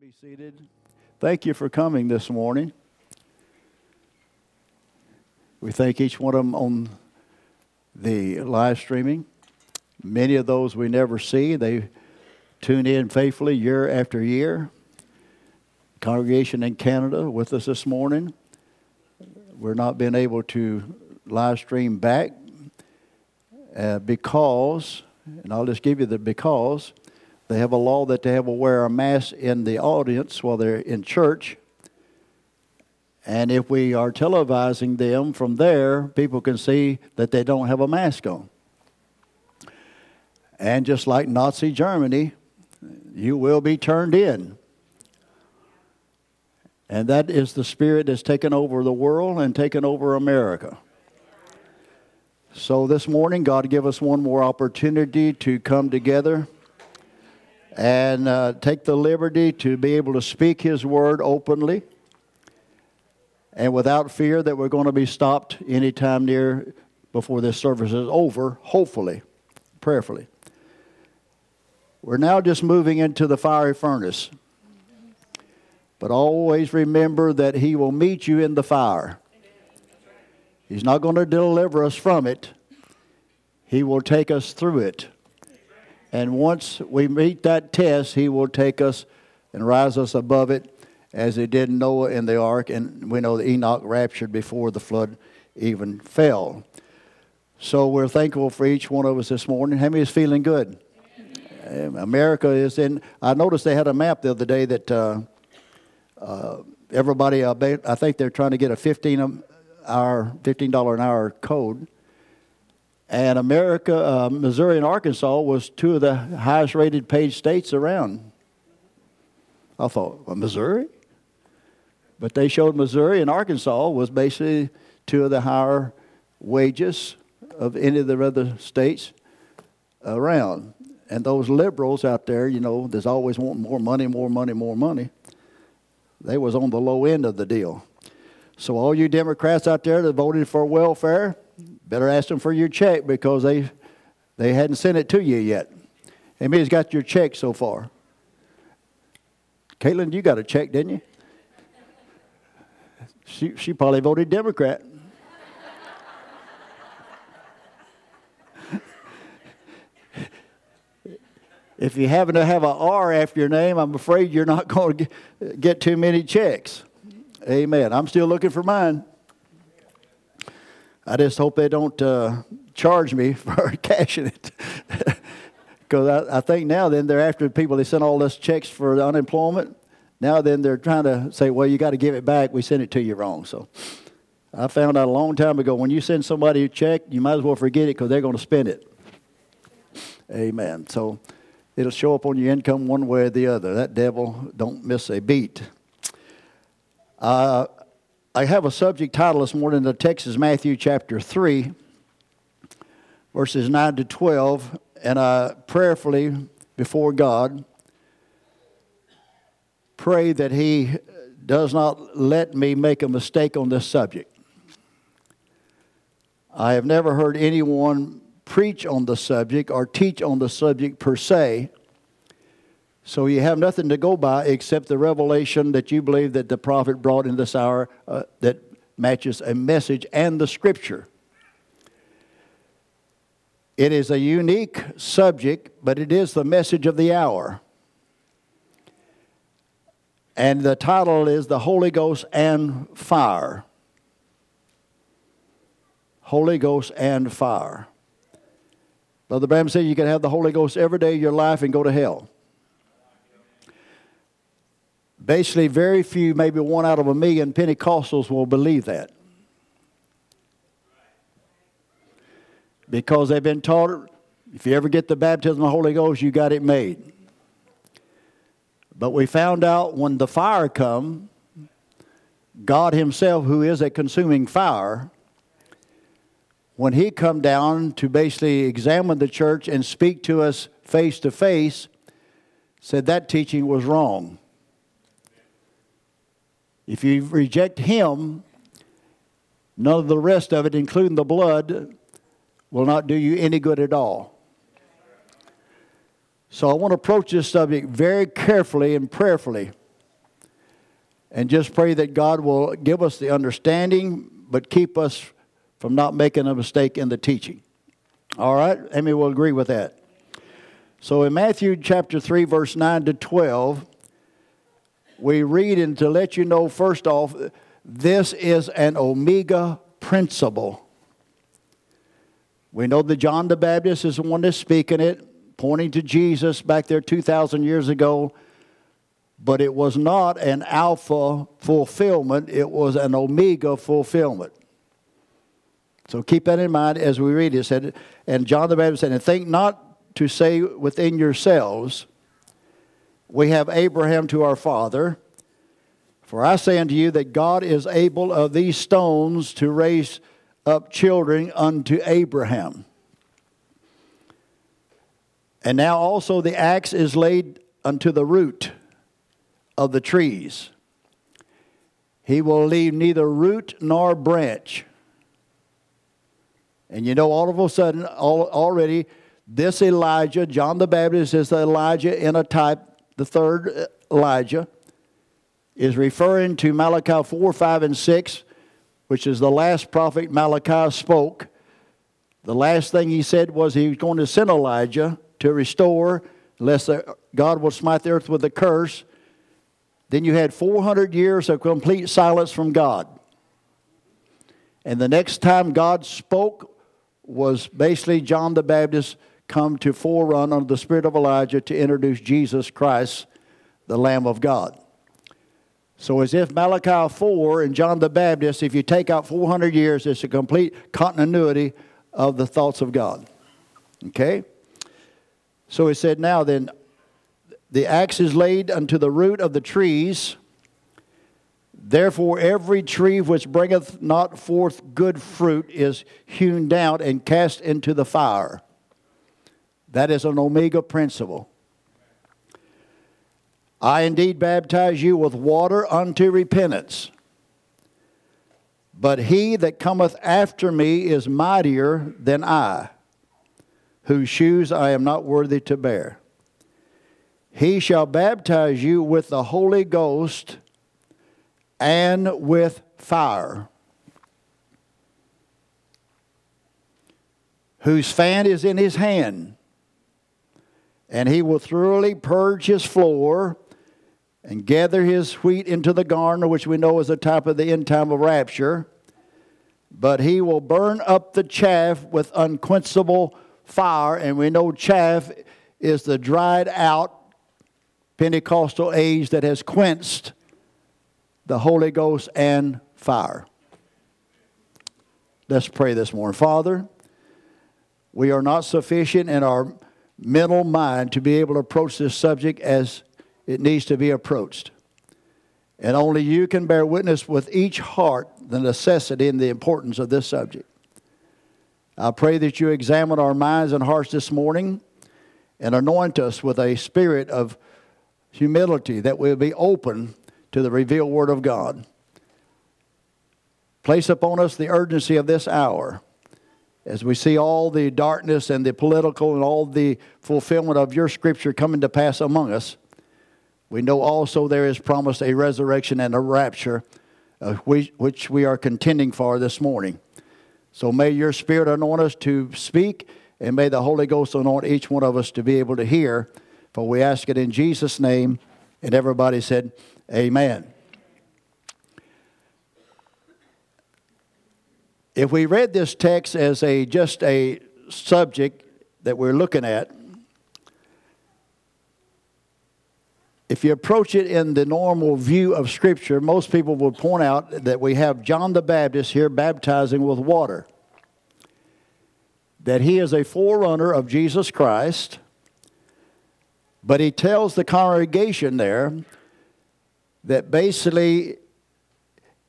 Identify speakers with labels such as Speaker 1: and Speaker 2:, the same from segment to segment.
Speaker 1: Be seated. Thank you for coming this morning. We thank each one of them on the live streaming. Many of those we never see, they tune in faithfully year after year. Congregation in Canada with us this morning. We're not being able to live stream back uh, because, and I'll just give you the because, they have a law that they have to wear a mask in the audience while they're in church. And if we are televising them from there, people can see that they don't have a mask on. And just like Nazi Germany, you will be turned in. And that is the spirit that's taken over the world and taken over America. So this morning, God give us one more opportunity to come together and uh, take the liberty to be able to speak His word openly and without fear that we're going to be stopped anytime near before this service is over, hopefully, prayerfully. We're now just moving into the fiery furnace. But always remember that He will meet you in the fire. He's not going to deliver us from it, He will take us through it. And once we meet that test, He will take us and rise us above it as He did Noah in the ark. And we know that Enoch raptured before the flood even fell. So we're thankful for each one of us this morning. How many is feeling good? America is in. I noticed they had a map the other day that uh, uh, everybody, uh, I think they're trying to get a 15 hour, $15 an hour code and America, uh, Missouri, and Arkansas was two of the highest rated paid states around. I thought, well, Missouri? But they showed Missouri and Arkansas was basically two of the higher wages of any of the other states around. And those liberals out there, you know, there's always wanting more money, more money, more money. They was on the low end of the deal. So all you Democrats out there that voted for welfare, Better ask them for your check because they, they hadn't sent it to you yet. Emily's got your check so far. Caitlin, you got a check, didn't you? She, she probably voted Democrat. if you happen to have an R after your name, I'm afraid you're not going to get too many checks. Amen. I'm still looking for mine. I just hope they don't uh, charge me for cashing it. Because I, I, think now then they're after people, they send all those checks for unemployment. Now then they're trying to say, well, you got to give it back. We sent it to you wrong. So I found out a long time ago when you send somebody a check, you might as well forget it because they're going to spend it. Amen. So it'll show up on your income one way or the other. That devil don't miss a beat. Uh, I have a subject title this morning. The text is Matthew chapter 3, verses 9 to 12. And I prayerfully, before God, pray that He does not let me make a mistake on this subject. I have never heard anyone preach on the subject or teach on the subject per se. So you have nothing to go by except the revelation that you believe that the prophet brought in this hour uh, that matches a message and the scripture. It is a unique subject, but it is the message of the hour. And the title is The Holy Ghost and Fire. Holy Ghost and Fire. Brother Branham said you can have the Holy Ghost every day of your life and go to hell. Basically, very few, maybe one out of a million Pentecostals will believe that. Because they've been taught if you ever get the baptism of the Holy Ghost, you got it made. But we found out when the fire come, God himself, who is a consuming fire, when he come down to basically examine the church and speak to us face to face, said that teaching was wrong. If you reject Him, none of the rest of it, including the blood, will not do you any good at all. So I want to approach this subject very carefully and prayerfully. and just pray that God will give us the understanding, but keep us from not making a mistake in the teaching. All right? Amy will agree with that. So in Matthew chapter 3, verse 9 to 12, we read, and to let you know, first off, this is an Omega principle. We know that John the Baptist is the one that's speaking it, pointing to Jesus back there 2,000 years ago. But it was not an alpha fulfillment, it was an omega fulfillment. So keep that in mind as we read it. said, and John the Baptist said, And think not to say within yourselves, We have Abraham to our father. For I say unto you that God is able of these stones to raise up children unto Abraham. And now also the axe is laid unto the root of the trees. He will leave neither root nor branch. And you know, all of a sudden, all, already, this Elijah, John the Baptist, is the Elijah in a type, the third uh, Elijah, is referring to Malachi 4, 5, and 6 which is the last prophet Malachi spoke. The last thing he said was he was going to send Elijah to restore, lest God will smite the earth with a curse. Then you had 400 years of complete silence from God. And the next time God spoke was basically John the Baptist come to forerun under the spirit of Elijah to introduce Jesus Christ, the Lamb of God. So, as if Malachi 4 and John the Baptist, if you take out 400 years, it's a complete continuity of the thoughts of God. Okay? So he said, Now then, the axe is laid unto the root of the trees. Therefore, every tree which bringeth not forth good fruit is hewn down and cast into the fire. That is an omega principle. I indeed baptize you with water unto repentance. But he that cometh after me is mightier than I, whose shoes I am not worthy to bear. He shall baptize you with the Holy Ghost and with fire, whose fan is in his hand, and he will thoroughly purge his floor and gather his wheat into the garner, which we know is the type of the end time of rapture. But he will burn up the chaff with unquenchable fire, and we know chaff is the dried out Pentecostal age that has quenched the Holy Ghost and fire. Let's pray this morning. Father, we are not sufficient in our mental mind to be able to approach this subject as it needs to be approached. And only you can bear witness with each heart the necessity and the importance of this subject. I pray that you examine our minds and hearts this morning and anoint us with a spirit of humility that we'll be open to the revealed Word of God. Place upon us the urgency of this hour as we see all the darkness and the political and all the fulfillment of your scripture coming to pass among us. We know also there is promised a resurrection and a rapture, uh, which, which we are contending for this morning. So may your Spirit anoint us to speak, and may the Holy Ghost anoint each one of us to be able to hear. For we ask it in Jesus' name. And everybody said, Amen. If we read this text as a just a subject that we're looking at, if you approach it in the normal view of Scripture, most people would point out that we have John the Baptist here baptizing with water. That he is a forerunner of Jesus Christ, but he tells the congregation there that basically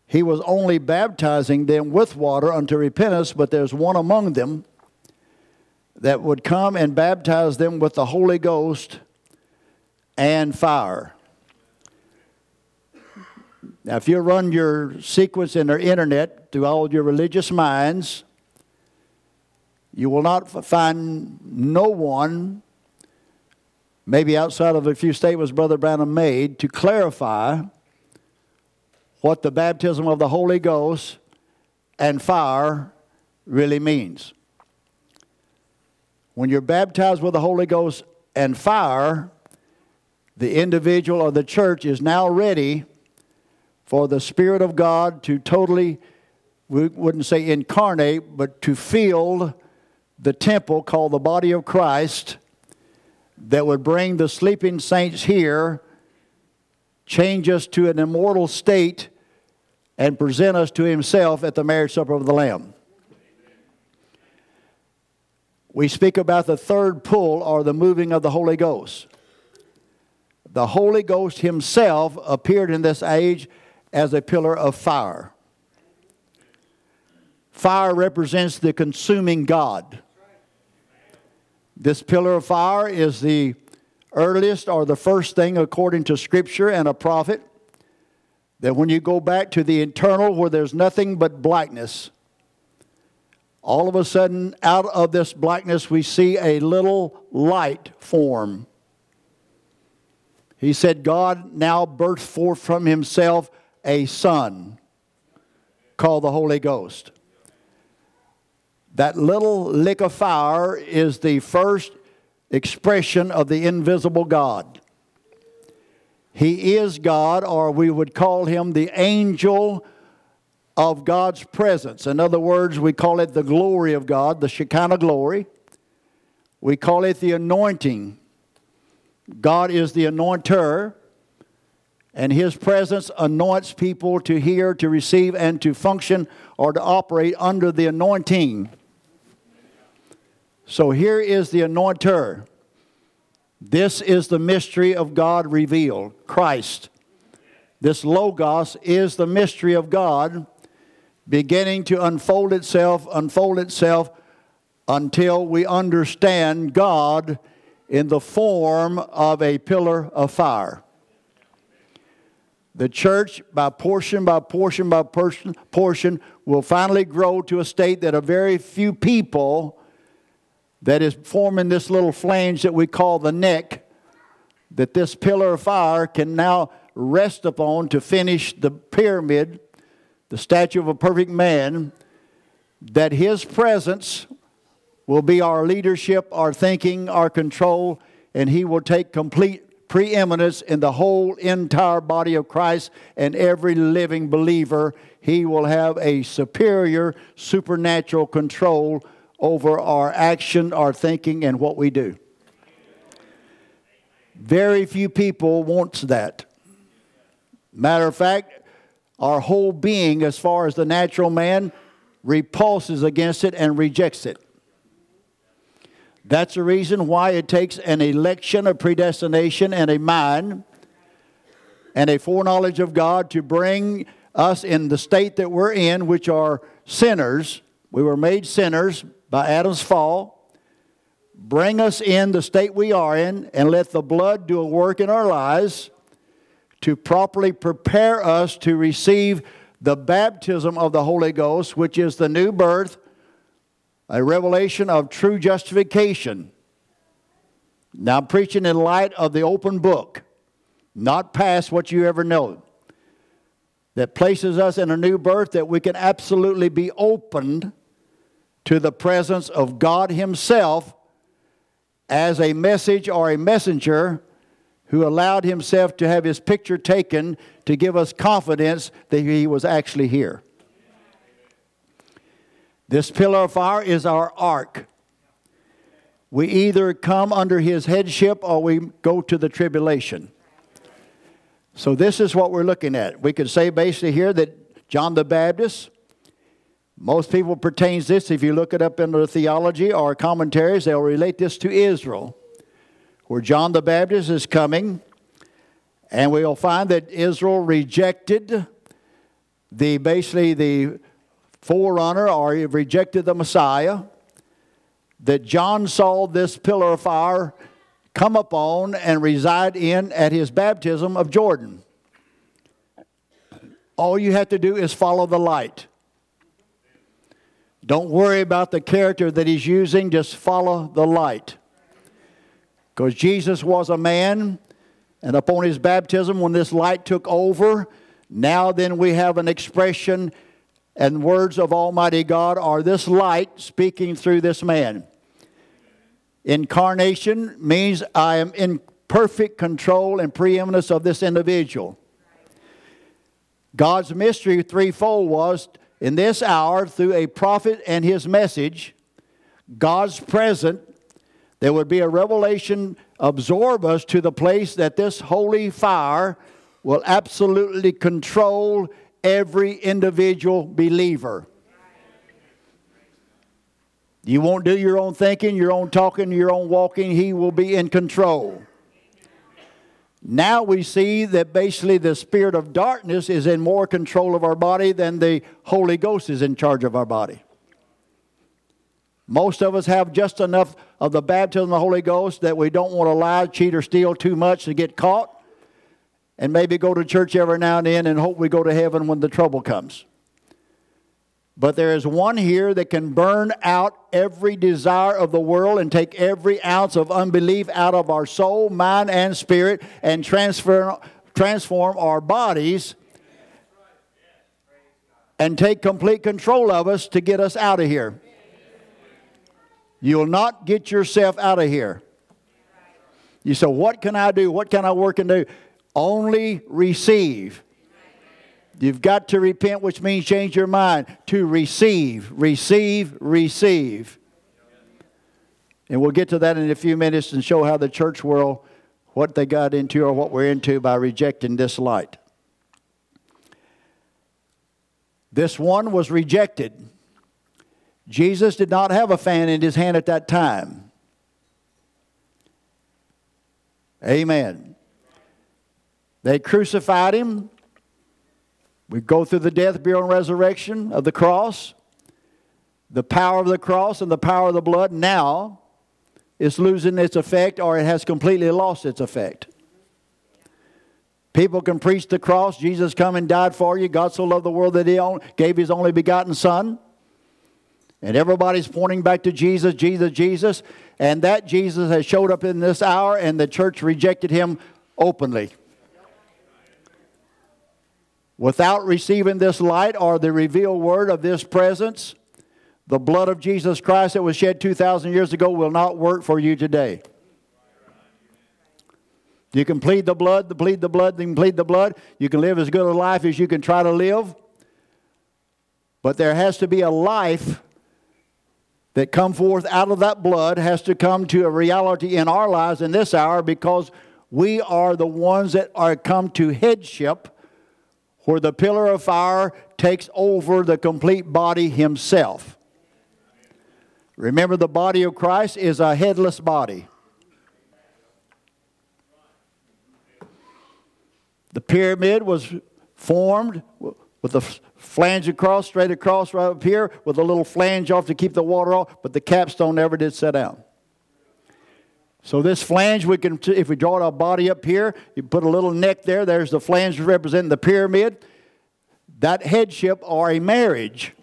Speaker 1: he was only baptizing them with water unto repentance, but there's one among them that would come and baptize them with the Holy Ghost and fire. Now, if you run your sequence in the internet through all your religious minds, you will not find no one, maybe outside of a few statements Brother Branham made, to clarify what the baptism of the Holy Ghost and fire really means. When you're baptized with the Holy Ghost and fire, the individual or the church is now ready for the Spirit of God to totally, we wouldn't say incarnate, but to fill the temple called the body of Christ that would bring the sleeping saints here, change us to an immortal state, and present us to Himself at the marriage supper of the Lamb. We speak about the third pull or the moving of the Holy Ghost. The Holy Ghost Himself appeared in this age as a pillar of fire. Fire represents the consuming God. This pillar of fire is the earliest or the first thing according to Scripture and a prophet. That when you go back to the internal where there's nothing but blackness, all of a sudden, out of this blackness, we see a little light form. He said, God now birthed forth from himself a son called the Holy Ghost. That little lick of fire is the first expression of the invisible God. He is God, or we would call him the angel of God's presence. In other words, we call it the glory of God, the Shekinah glory. We call it the anointing. God is the anointer, and His presence anoints people to hear, to receive, and to function or to operate under the anointing. So here is the anointer. This is the mystery of God revealed Christ. This Logos is the mystery of God beginning to unfold itself, unfold itself until we understand God in the form of a pillar of fire. The church, by portion by portion by portion, portion, will finally grow to a state that a very few people that is forming this little flange that we call the neck, that this pillar of fire can now rest upon to finish the pyramid the statue of a perfect man, that his presence will be our leadership, our thinking, our control, and he will take complete preeminence in the whole entire body of Christ and every living believer. He will have a superior supernatural control over our action, our thinking, and what we do. Very few people wants that. Matter of fact, our whole being, as far as the natural man, repulses against it and rejects it. That's the reason why it takes an election, a predestination, and a mind and a foreknowledge of God to bring us in the state that we're in, which are sinners. We were made sinners by Adam's fall. Bring us in the state we are in and let the blood do a work in our lives to properly prepare us to receive the baptism of the Holy Ghost, which is the new birth, a revelation of true justification. Now, I'm preaching in light of the open book, not past what you ever know. That places us in a new birth that we can absolutely be opened to the presence of God Himself as a message or a messenger who allowed himself to have his picture taken to give us confidence that he was actually here. This pillar of fire is our ark. We either come under his headship or we go to the tribulation. So, this is what we're looking at. We could say basically here that John the Baptist, most people pertains this, if you look it up in the theology or commentaries, they'll relate this to Israel where John the Baptist is coming, and we'll find that Israel rejected the basically the forerunner or rejected the Messiah. That John saw this pillar of fire come upon and reside in at his baptism of Jordan. All you have to do is follow the light. Don't worry about the character that he's using, just follow the light. Because Jesus was a man, and upon his baptism, when this light took over, Now then, we have an expression and words of Almighty God are this light speaking through this man. Incarnation means I am in perfect control and preeminence of this individual. God's mystery threefold was in this hour through a prophet and his message, God's present, there would be a revelation absorb us to the place that this holy fire will absolutely control every individual believer. You won't do your own thinking, your own talking, your own walking. He will be in control. Now we see that basically the spirit of darkness is in more control of our body than the Holy Ghost is in charge of our body. Most of us have just enough of the baptism of the Holy Ghost that we don't want to lie, cheat, or steal too much to get caught, and maybe go to church every now and then and hope we go to heaven when the trouble comes. But there is one here that can burn out every desire of the world and take every ounce of unbelief out of our soul, mind, and spirit and transfer, transform our bodies and take complete control of us to get us out of here. You'll not get yourself out of here. You say, What can I do? What can I work and do? Only receive. You've got to repent, which means change your mind. To receive, receive, receive. And we'll get to that in a few minutes and show how the church world, what they got into or what we're into by rejecting this light. This one was rejected. Jesus did not have a fan in his hand at that time. Amen. They crucified him. We go through the death, burial, and resurrection of the cross. The power of the cross and the power of the blood now is losing its effect or it has completely lost its effect. People can preach the cross. Jesus come and died for you. God so loved the world that he gave his only begotten son. And everybody's pointing back to Jesus, Jesus, Jesus. And that Jesus has showed up in this hour, and the church rejected him openly. Without receiving this light or the revealed word of this presence, the blood of Jesus Christ that was shed 2,000 years ago will not work for you today. You can plead the blood, plead the blood, you plead the blood. You can live as good a life as you can try to live. But there has to be a life that come forth out of that blood has to come to a reality in our lives in this hour because we are the ones that are come to headship where the pillar of fire takes over the complete body himself. Remember, the body of Christ is a headless body. The pyramid was formed with the flange across, straight across, right up here, with a little flange off to keep the water off, but the capstone never did set down. So this flange, we can, if we draw our body up here, you put a little neck there. There's the flange representing the pyramid. That headship or a marriage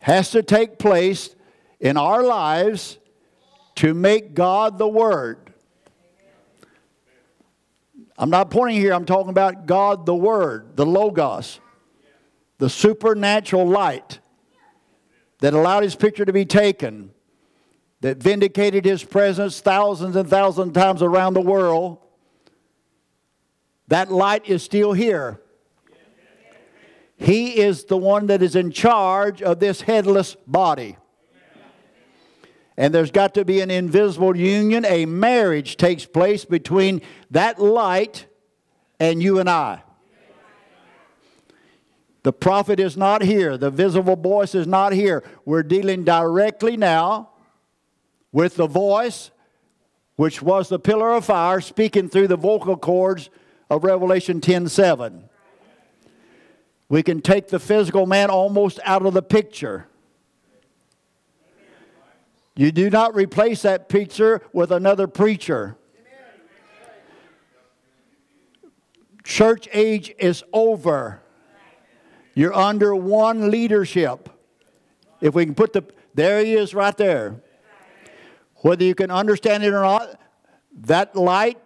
Speaker 1: has to take place in our lives to make God the Word. I'm not pointing here, I'm talking about God the Word, the Logos, the supernatural light that allowed His picture to be taken that vindicated his presence thousands and thousands of times around the world, that light is still here. He is the one that is in charge of this headless body. And there's got to be an invisible union. A marriage takes place between that light and you and I. The prophet is not here. The visible voice is not here. We're dealing directly now with the voice, which was the pillar of fire, speaking through the vocal cords of Revelation 10 7. We can take the physical man almost out of the picture. You do not replace that picture with another preacher. Church age is over. You're under one leadership. If we can put the, there he is right there. Whether you can understand it or not, that light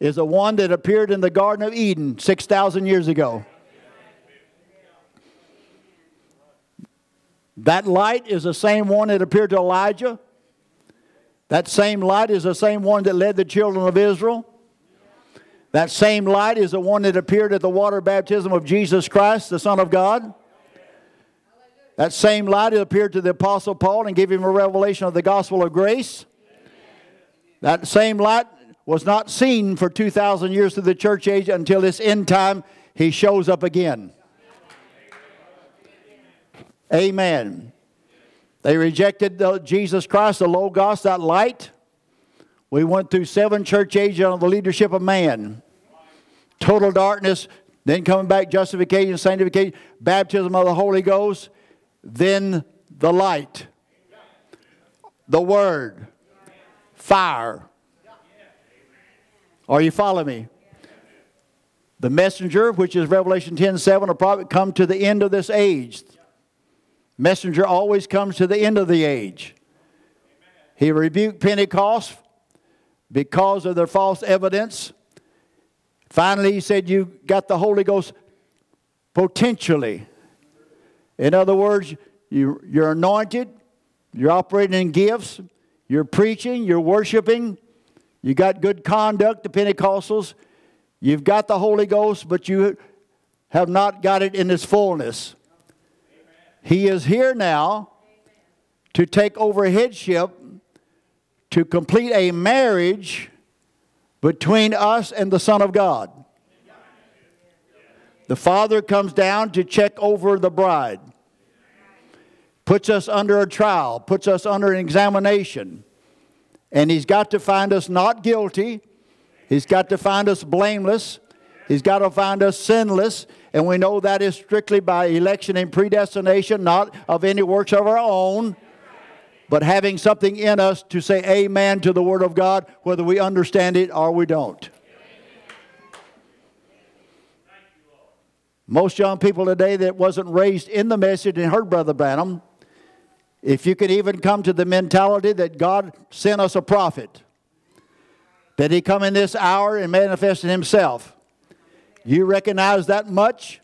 Speaker 1: is the one that appeared in the Garden of Eden 6,000 years ago. That light is the same one that appeared to Elijah. That same light is the same one that led the children of Israel. That same light is the one that appeared at the water baptism of Jesus Christ, the Son of God. That same light appeared to the Apostle Paul and gave him a revelation of the gospel of grace. That same light was not seen for 2,000 years through the church age until this end time he shows up again. Amen. They rejected the, Jesus Christ, the Logos, that light. We went through seven church ages under the leadership of man. Total darkness, then coming back, justification, sanctification, baptism of the Holy Ghost, then the light, the Word, fire. Are you following me? The messenger, which is Revelation 10 7, will probably come to the end of this age. Messenger always comes to the end of the age. He rebuked Pentecost because of their false evidence. Finally, he said, You got the Holy Ghost potentially. In other words, you, you're anointed, you're operating in gifts, you're preaching, you're worshiping, you got good conduct, the Pentecostals, you've got the Holy Ghost, but you have not got it in its fullness. He is here now to take over headship, to complete a marriage between us and the Son of God. The Father comes down to check over the bride, puts us under a trial, puts us under an examination, and He's got to find us not guilty, He's got to find us blameless, He's got to find us sinless, and we know that is strictly by election and predestination, not of any works of our own, but having something in us to say amen to the Word of God, whether we understand it or we don't. Most young people today that wasn't raised in the message and heard Brother Branham, if you could even come to the mentality that God sent us a prophet, that he come in this hour and manifested himself, you recognize that much,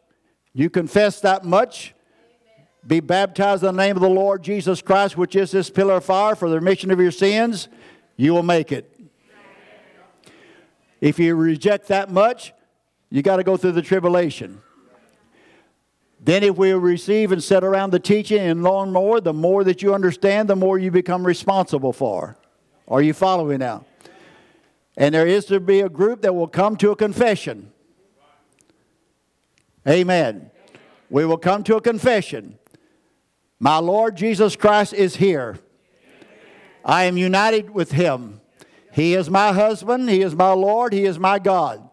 Speaker 1: you confess that much, be baptized in the name of the Lord Jesus Christ, which is this pillar of fire for the remission of your sins, you will make it. If you reject that much, you got to go through the tribulation. Then, if we receive and sit around the teaching and learn more, the more that you understand, the more you become responsible for. Are you following now? And there is to be a group that will come to a confession. Amen. We will come to a confession. My Lord Jesus Christ is here. I am united with him. He is my husband. He is my Lord. He is my God.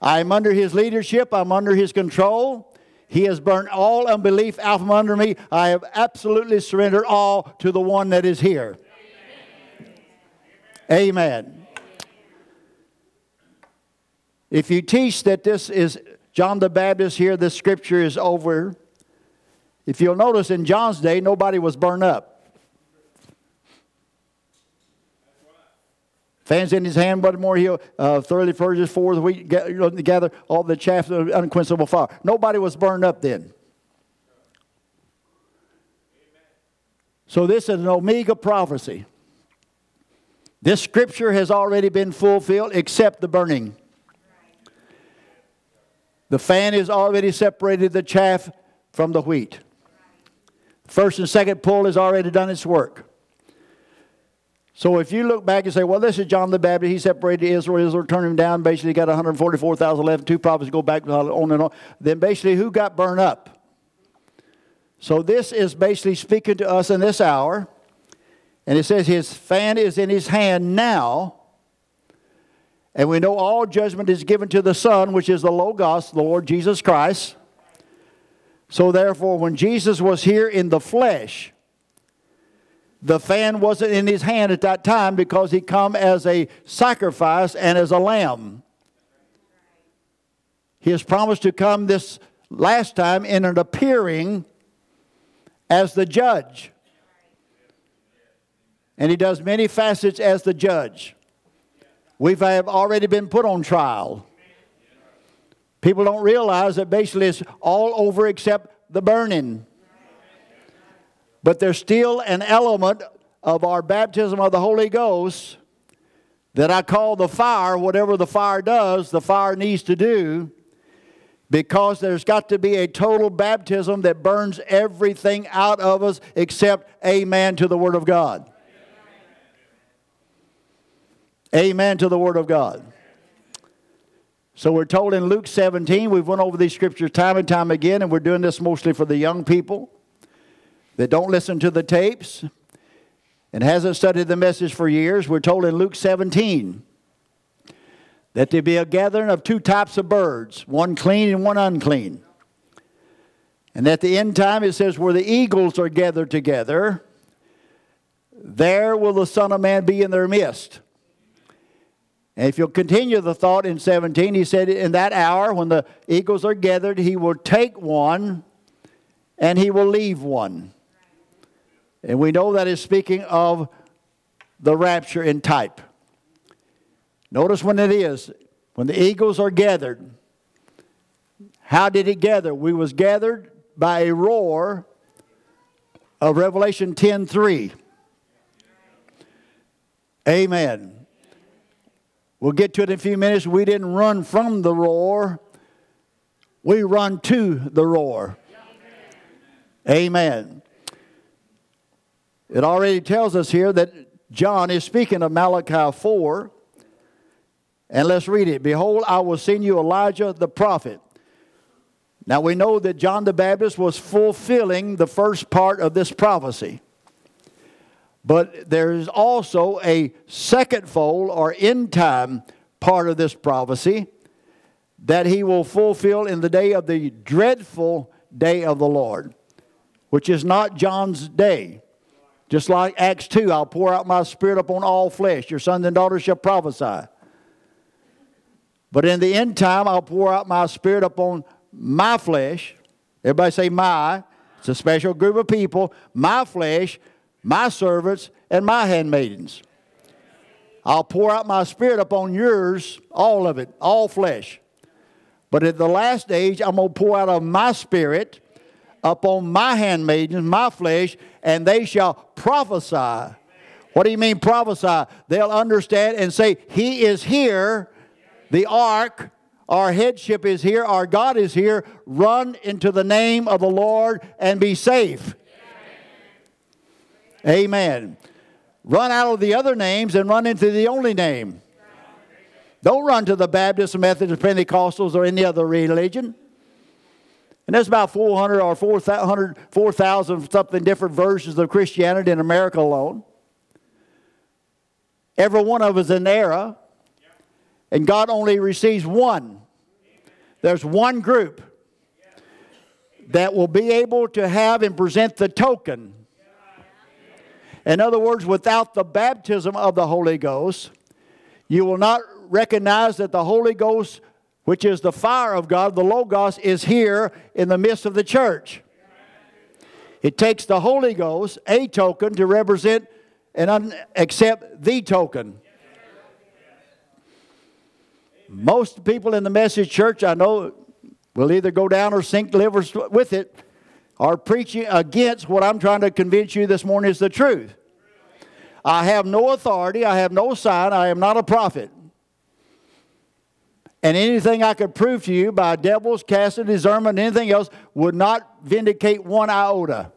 Speaker 1: I am under his leadership. I'm under his control. He has burned all unbelief out from under me. I have absolutely surrendered all to the one that is here. Amen. If you teach that this is John the Baptist here, this scripture is over. If you'll notice, in John's day, nobody was burned up. Fans in his hand, but more he'll uh, thoroughly purges for the wheat, gather all the chaff of unquenchable fire. Nobody was burned up then. So this is an omega prophecy. This scripture has already been fulfilled except the burning. The fan has already separated the chaff from the wheat. First and second pull has already done its work. So if you look back and say, well, this is John the Baptist, he separated Israel, Israel turned him down, basically got 144,000 left, two prophets go back on and on. Then basically, who got burned up? So this is basically speaking to us in this hour. And it says, his fan is in his hand now and we know all judgment is given to the Son, which is the Logos, the Lord Jesus Christ. So therefore, when Jesus was here in the flesh, the fan wasn't in his hand at that time because he come as a sacrifice and as a lamb. He has promised to come this last time in an appearing as the judge. And he does many facets as the judge. we have already been put on trial. People don't realize that basically it's all over except the burning. But there's still an element of our baptism of the Holy Ghost that I call the fire, whatever the fire does, the fire needs to do, because there's got to be a total baptism that burns everything out of us except amen to the Word of God. Amen to the Word of God. So we're told in Luke 17, we've went over these scriptures time and time again, and we're doing this mostly for the young people that don't listen to the tapes and hasn't studied the message for years. We're told in Luke 17 that there be a gathering of two types of birds, one clean and one unclean. And at the end time, it says, where the eagles are gathered together, there will the Son of Man be in their midst. And if you'll continue the thought in 17, he said, In that hour when the eagles are gathered, he will take one and he will leave one. And we know that is speaking of the rapture in type. Notice when it is, when the eagles are gathered. How did it gather? We was gathered by a roar of Revelation 10:3. Amen. We'll get to it in a few minutes. We didn't run from the roar, we run to the roar. Amen. It already tells us here that John is speaking of Malachi 4. And let's read it. Behold, I will send you Elijah the prophet. Now we know that John the Baptist was fulfilling the first part of this prophecy. But there is also a second fold or end time part of this prophecy that he will fulfill in the day of the dreadful day of the Lord, which is not John's day. Just like Acts 2, I'll pour out my spirit upon all flesh. Your sons and daughters shall prophesy. But in the end time, I'll pour out my spirit upon my flesh. Everybody say, my. It's a special group of people. My flesh my servants, and my handmaidens. I'll pour out my spirit upon yours, all of it, all flesh. But at the last age, I'm going to pour out of my spirit upon my handmaidens, my flesh, and they shall prophesy. What do you mean prophesy? They'll understand and say, He is here, the ark, our headship is here, our God is here. Run into the name of the Lord and be safe. Amen. Run out of the other names and run into the only name. Don't run to the Baptist, Methodist, Pentecostals, or any other religion. And there's about 400 or 4,000 4, something different versions of Christianity in America alone. Every one of us an era, and God only receives one. There's one group that will be able to have and present the token in other words, without the baptism of the Holy Ghost, you will not recognize that the Holy Ghost, which is the fire of God, the Logos, is here in the midst of the church. It takes the Holy Ghost, a token, to represent and un- accept the token. Most people in the message church, I know, will either go down or sink livers with it are preaching against what I'm trying to convince you this morning is the truth. I have no authority, I have no sign, I am not a prophet. And anything I could prove to you by devils, casting discernment, anything else would not vindicate one iota.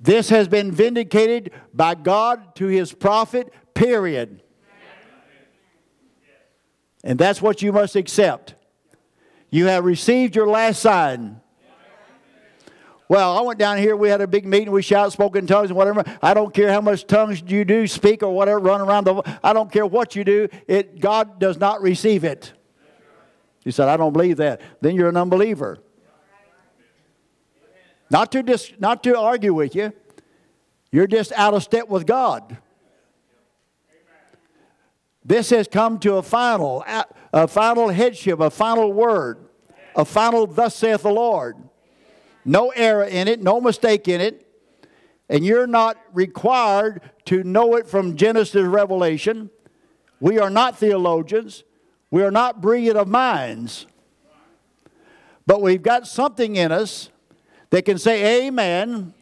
Speaker 1: This has been vindicated by God to his prophet, period. And that's what you must accept. You have received your last sign. Well, I went down here. We had a big meeting. We shout, spoke in tongues, and whatever. I don't care how much tongues you do, speak or whatever, run around the. I don't care what you do. It God does not receive it. He said, I don't believe that. Then you're an unbeliever. Not to dis, not to argue with you. You're just out of step with God. This has come to a final, a final headship, a final word, a final thus saith the Lord no error in it, no mistake in it, and you're not required to know it from Genesis to Revelation. We are not theologians. We are not brilliant of minds. But we've got something in us that can say amen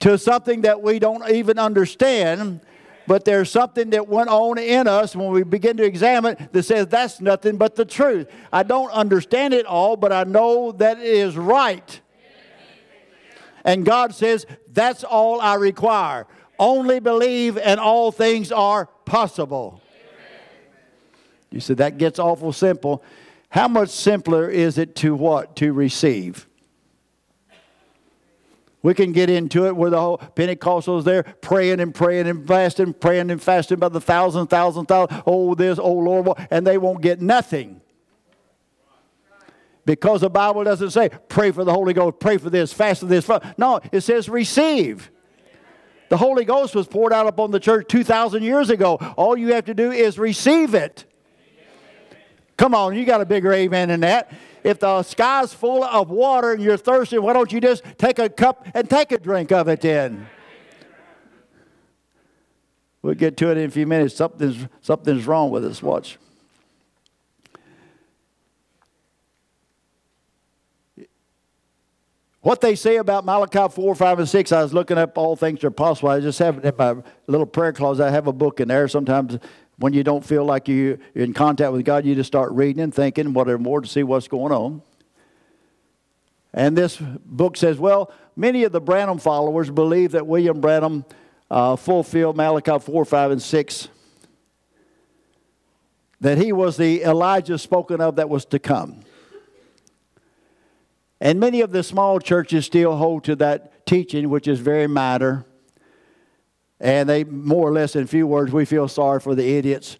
Speaker 1: to something that we don't even understand. But there's something that went on in us when we begin to examine that says that's nothing but the truth. I don't understand it all, but I know that it is right. And God says, that's all I require. Only believe, and all things are possible. You said that gets awful simple. How much simpler is it to what? To receive. We can get into it where the whole Pentecostals there praying and praying and fasting, praying and fasting by the thousand, thousand, thousand. Oh, this, oh Lord, and they won't get nothing. Because the Bible doesn't say pray for the Holy Ghost, pray for this, fast for this. No, it says receive. The Holy Ghost was poured out upon the church 2,000 years ago. All you have to do is receive it. Come on, you got a bigger amen than that. If the sky's full of water and you're thirsty, why don't you just take a cup and take a drink of it then? We'll get to it in a few minutes. Something's, something's wrong with us. Watch. What they say about Malachi 4, 5, and 6, I was looking up all things are possible. I just have it in my little prayer closet. I have a book in there. Sometimes when you don't feel like you're in contact with God, you just start reading and thinking whatever more to see what's going on. And this book says, well, many of the Branham followers believe that William Branham uh, fulfilled Malachi 4, 5, and 6. That he was the Elijah spoken of that was to come. And many of the small churches still hold to that teaching, which is very minor. And they, more or less, in few words, we feel sorry for the idiots.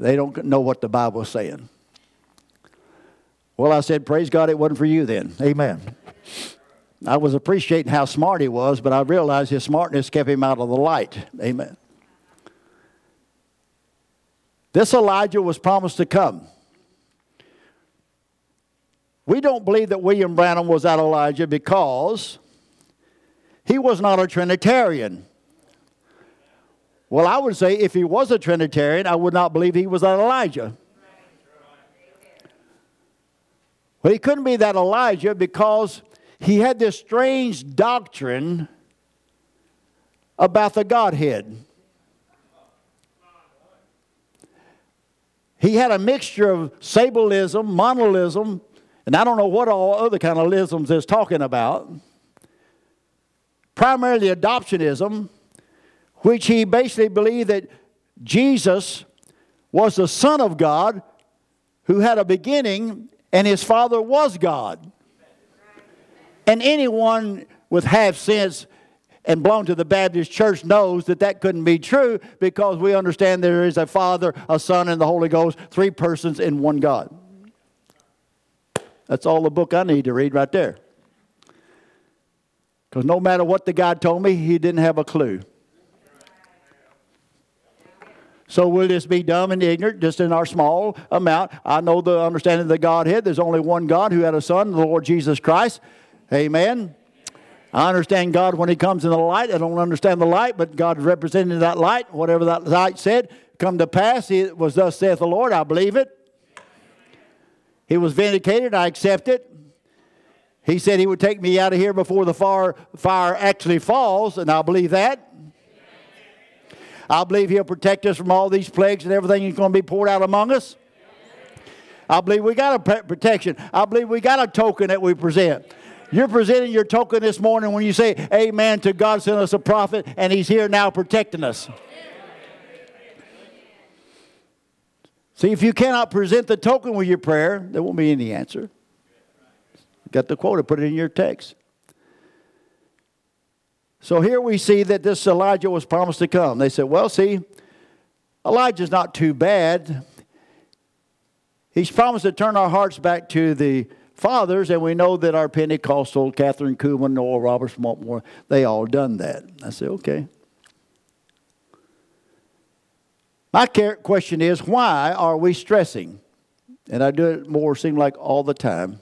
Speaker 1: They don't know what the Bible's saying. Well, I said, Praise God, it wasn't for you then. Amen. I was appreciating how smart he was, but I realized his smartness kept him out of the light. Amen. This Elijah was promised to come. We don't believe that William Branham was that Elijah because he was not a Trinitarian. Well, I would say if he was a Trinitarian, I would not believe he was that Elijah. Well, he couldn't be that Elijah because he had this strange doctrine about the Godhead. He had a mixture of Sabellism, modalism, and I don't know what all other kind of isms is talking about. Primarily adoptionism which he basically believed that Jesus was the Son of God who had a beginning and his Father was God. And anyone with half sense and belong to the Baptist church knows that that couldn't be true because we understand there is a Father, a Son, and the Holy Ghost, three persons in one God. That's all the book I need to read right there. Because no matter what the guy told me, he didn't have a clue. So we'll just be dumb and ignorant just in our small amount. I know the understanding of the Godhead. There's only one God who had a Son, the Lord Jesus Christ. Amen. I understand God when He comes in the light. I don't understand the light, but God representing that light. Whatever that light said, come to pass. It was thus saith the Lord. I believe it. He was vindicated. I accept it. He said He would take me out of here before the fire, fire actually falls, and I believe that. I believe He'll protect us from all these plagues and everything that's going to be poured out among us. I believe we got a protection. I believe we got a token that we present. You're presenting your token this morning when you say, Amen to God sent us a prophet and He's here now protecting us. See, if you cannot present the token with your prayer, there won't be any answer. got the quote, put it in your text. So here we see that this Elijah was promised to come. They said, well, see, Elijah's not too bad. He's promised to turn our hearts back to the fathers, and we know that our Pentecostal, Kathryn Kuhlman, Oral Roberts, Maltmore, they all done that. I said, okay. My question is, why are we stressing? And I do it more, seem like all the time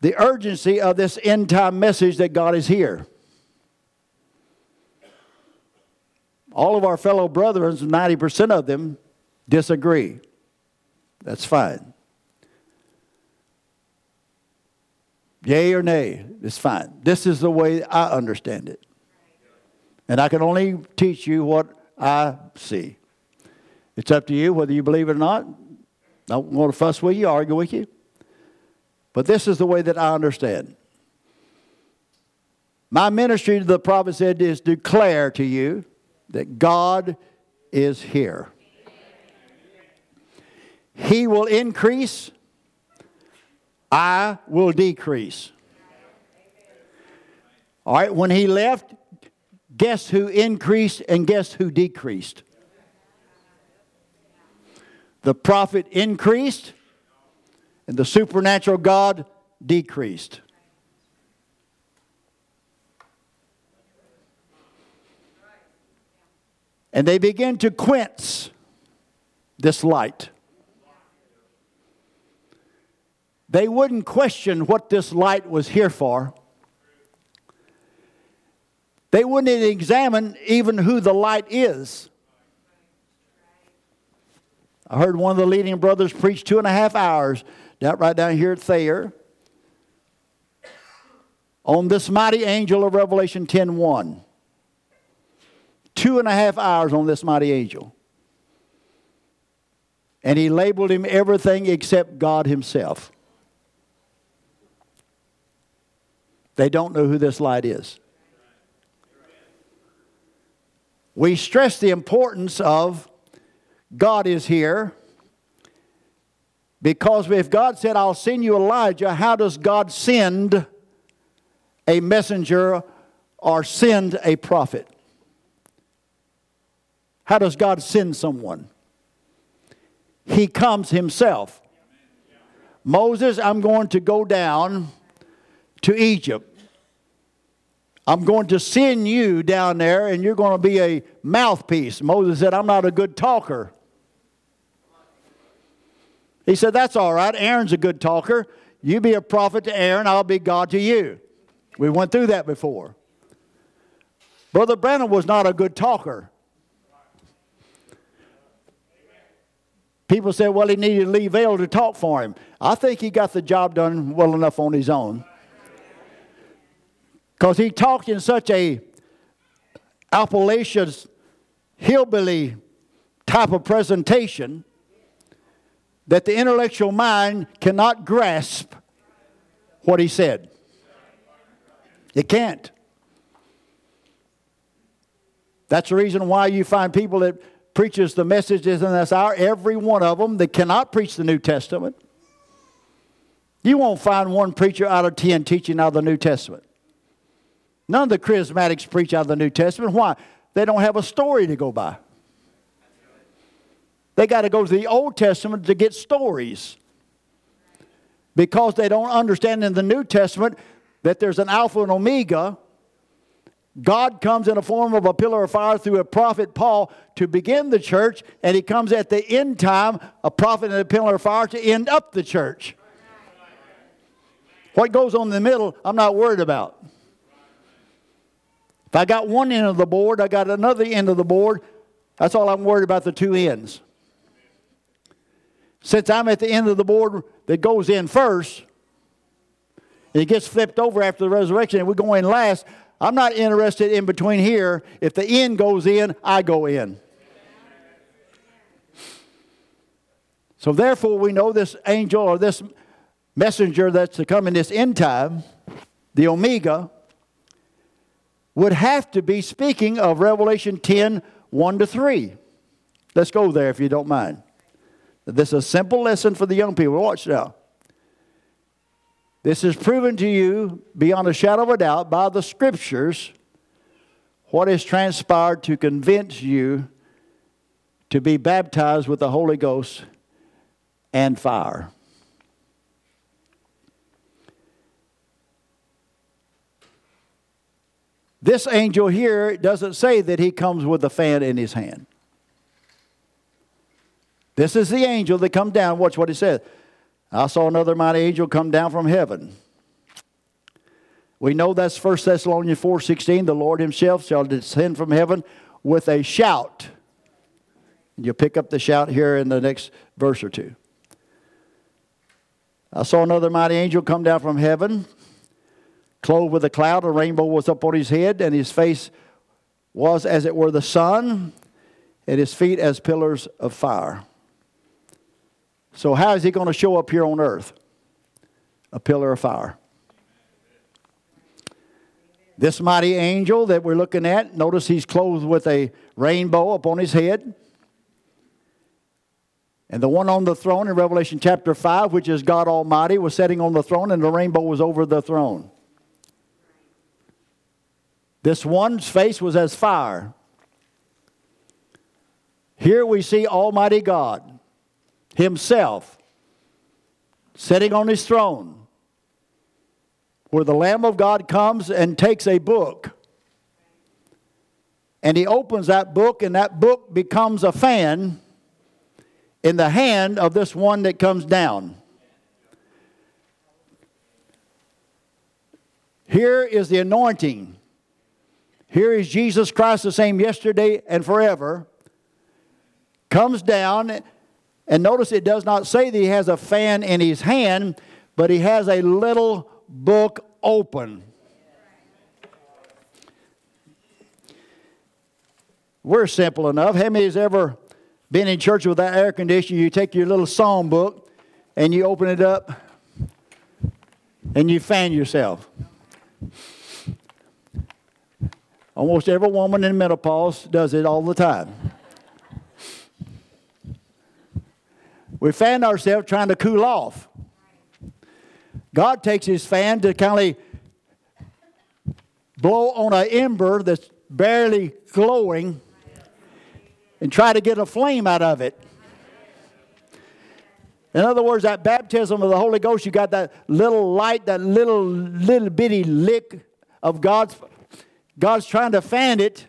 Speaker 1: the urgency of this end time message that God is here. All of our fellow brethren, 90% of them, disagree. That's fine. Yay or nay, it's fine. This is the way I understand it. And I can only teach you what I see. It's up to you whether you believe it or not. I don't want to fuss with you, argue with you. But this is the way that I understand. My ministry to the prophet said is declare to you that God is here. He will increase, I will decrease. All right, when he left, guess who increased and guess who decreased? The prophet increased and the supernatural God decreased. And they began to quench this light. They wouldn't question what this light was here for. They wouldn't examine even who the light is. I heard one of the leading brothers preach two and a half hours down, right down here at Thayer on this mighty angel of Revelation 10 1. Two and a half hours on this mighty angel. And he labeled him everything except God Himself. They don't know who this light is. We stress the importance of God is here because if God said, I'll send you Elijah, how does God send a messenger or send a prophet? How does God send someone? He comes himself. Moses, I'm going to go down to Egypt. I'm going to send you down there and you're going to be a mouthpiece. Moses said, I'm not a good talker. He said, That's all right. Aaron's a good talker. You be a prophet to Aaron, I'll be God to you. We went through that before. Brother Branham was not a good talker. People said, well, he needed Lee Vayle to talk for him. I think he got the job done well enough on his own. Because he talked in such a Appalachian hillbilly type of presentation that the intellectual mind cannot grasp what he said. It can't. That's the reason why you find people that preaches the messages in this hour, every one of them that cannot preach the New Testament. You won't find one preacher out of ten teaching out of the New Testament. None of the charismatics preach out of the New Testament. Why? They don't have a story to go by. They got to go to the Old Testament to get stories. Because they don't understand in the New Testament that there's an Alpha and Omega God comes in a form of a pillar of fire through a prophet Paul to begin the church, and he comes at the end time, a prophet and a pillar of fire to end up the church. What goes on in the middle, I'm not worried about. If I got one end of the board, I got another end of the board. That's all I'm worried about the two ends. Since I'm at the end of the board that goes in first, and it gets flipped over after the resurrection, and we go in last, I'm not interested in between here. If the end goes in, I go in. So therefore, we know this angel or this messenger that's to come in this end time, the Omega, would have to be speaking of Revelation 10 1 to 3. Let's go there if you don't mind. This is a simple lesson for the young people. Watch now. This is proven to you beyond a shadow of a doubt by the scriptures what has transpired to convince you to be baptized with the Holy Ghost and fire. This angel here doesn't say that he comes with a fan in his hand. This is the angel that comes down. Watch what he says. I saw another mighty angel come down from heaven. We know that's 1 Thessalonians 4:16. The Lord himself shall descend from heaven with a shout. You'll pick up the shout here in the next verse or two. I saw another mighty angel come down from heaven, clothed with a cloud. A rainbow was up on his head, and his face was as it were the sun, and his feet as pillars of fire. So, how is he going to show up here on earth? A pillar of fire. This mighty angel that we're looking at, notice he's clothed with a rainbow upon his head. And the one on the throne in Revelation chapter 5, which is God Almighty, was sitting on the throne, and the rainbow was over the throne. This one's face was as fire. Here we see Almighty God Himself sitting on His throne, where the Lamb of God comes and takes a book. And He opens that book, and that book becomes a fan in the hand of this one that comes down. Here is the anointing. Here is Jesus Christ, the same yesterday and forever. Comes down, and notice it does not say that he has a fan in his hand, but he has a little book open. We're simple enough. How many has ever been in church without air conditioning, you take your little psalm book and you open it up and you fan yourself. Almost every woman in menopause does it all the time. We fan ourselves trying to cool off. God takes his fan to kind of blow on an ember that's barely glowing and try to get a flame out of it. In other words, that baptism of the Holy Ghost, you got that little light, that little little bitty lick of God's God's trying to fan it.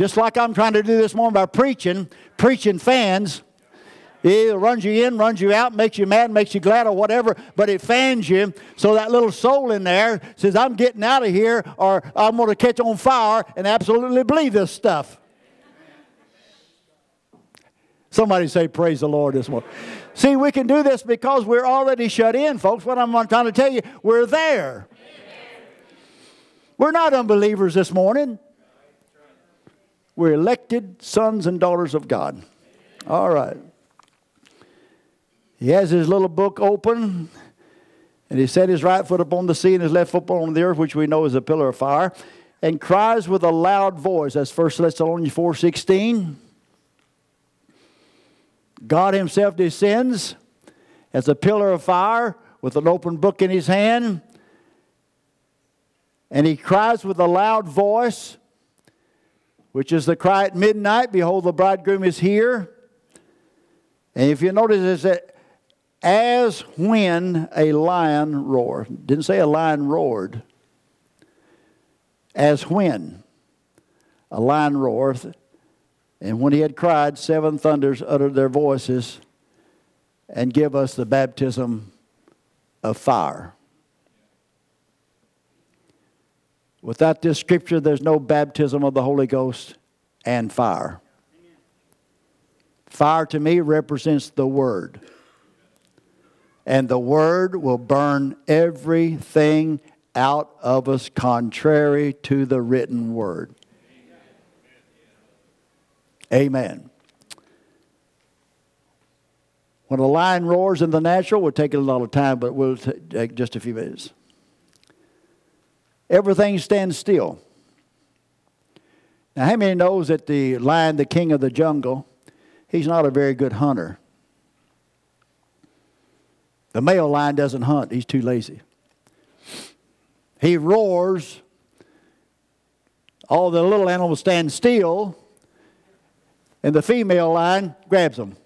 Speaker 1: Just like I'm trying to do this morning by preaching, preaching fans. It runs you in, runs you out, makes you mad, makes you glad, or whatever, but it fans you. So that little soul in there says, I'm getting out of here, or I'm going to catch on fire and absolutely believe this stuff. Somebody say, Praise the Lord this morning. See, we can do this because we're already shut in, folks. What I'm trying to tell you, we're there. We're not unbelievers this morning. We're elected sons and daughters of God. All right. He has his little book open, and he set his right foot upon the sea and his left foot upon the earth, which we know is a pillar of fire, and cries with a loud voice. That's 1 Thessalonians 4.16. God himself descends as a pillar of fire with an open book in his hand, and he cries with a loud voice, which is the cry at midnight, Behold, the bridegroom is here. And if you notice, it's that as when a lion roared. Didn't say a lion roared. As when a lion roareth, and when he had cried, seven thunders uttered their voices and give us the baptism of fire. Without this scripture, there's no baptism of the Holy Ghost and fire. Fire to me represents the Word and the word will burn everything out of us contrary to the written word. Amen. When a lion roars in the natural, we'll take a lot of time, but we'll take just a few minutes. Everything stands still. Now, how many knows that the lion, the king of the jungle, he's not a very good hunter? The male lion doesn't hunt, he's too lazy. He roars, all the little animals stand still, and the female lion grabs them.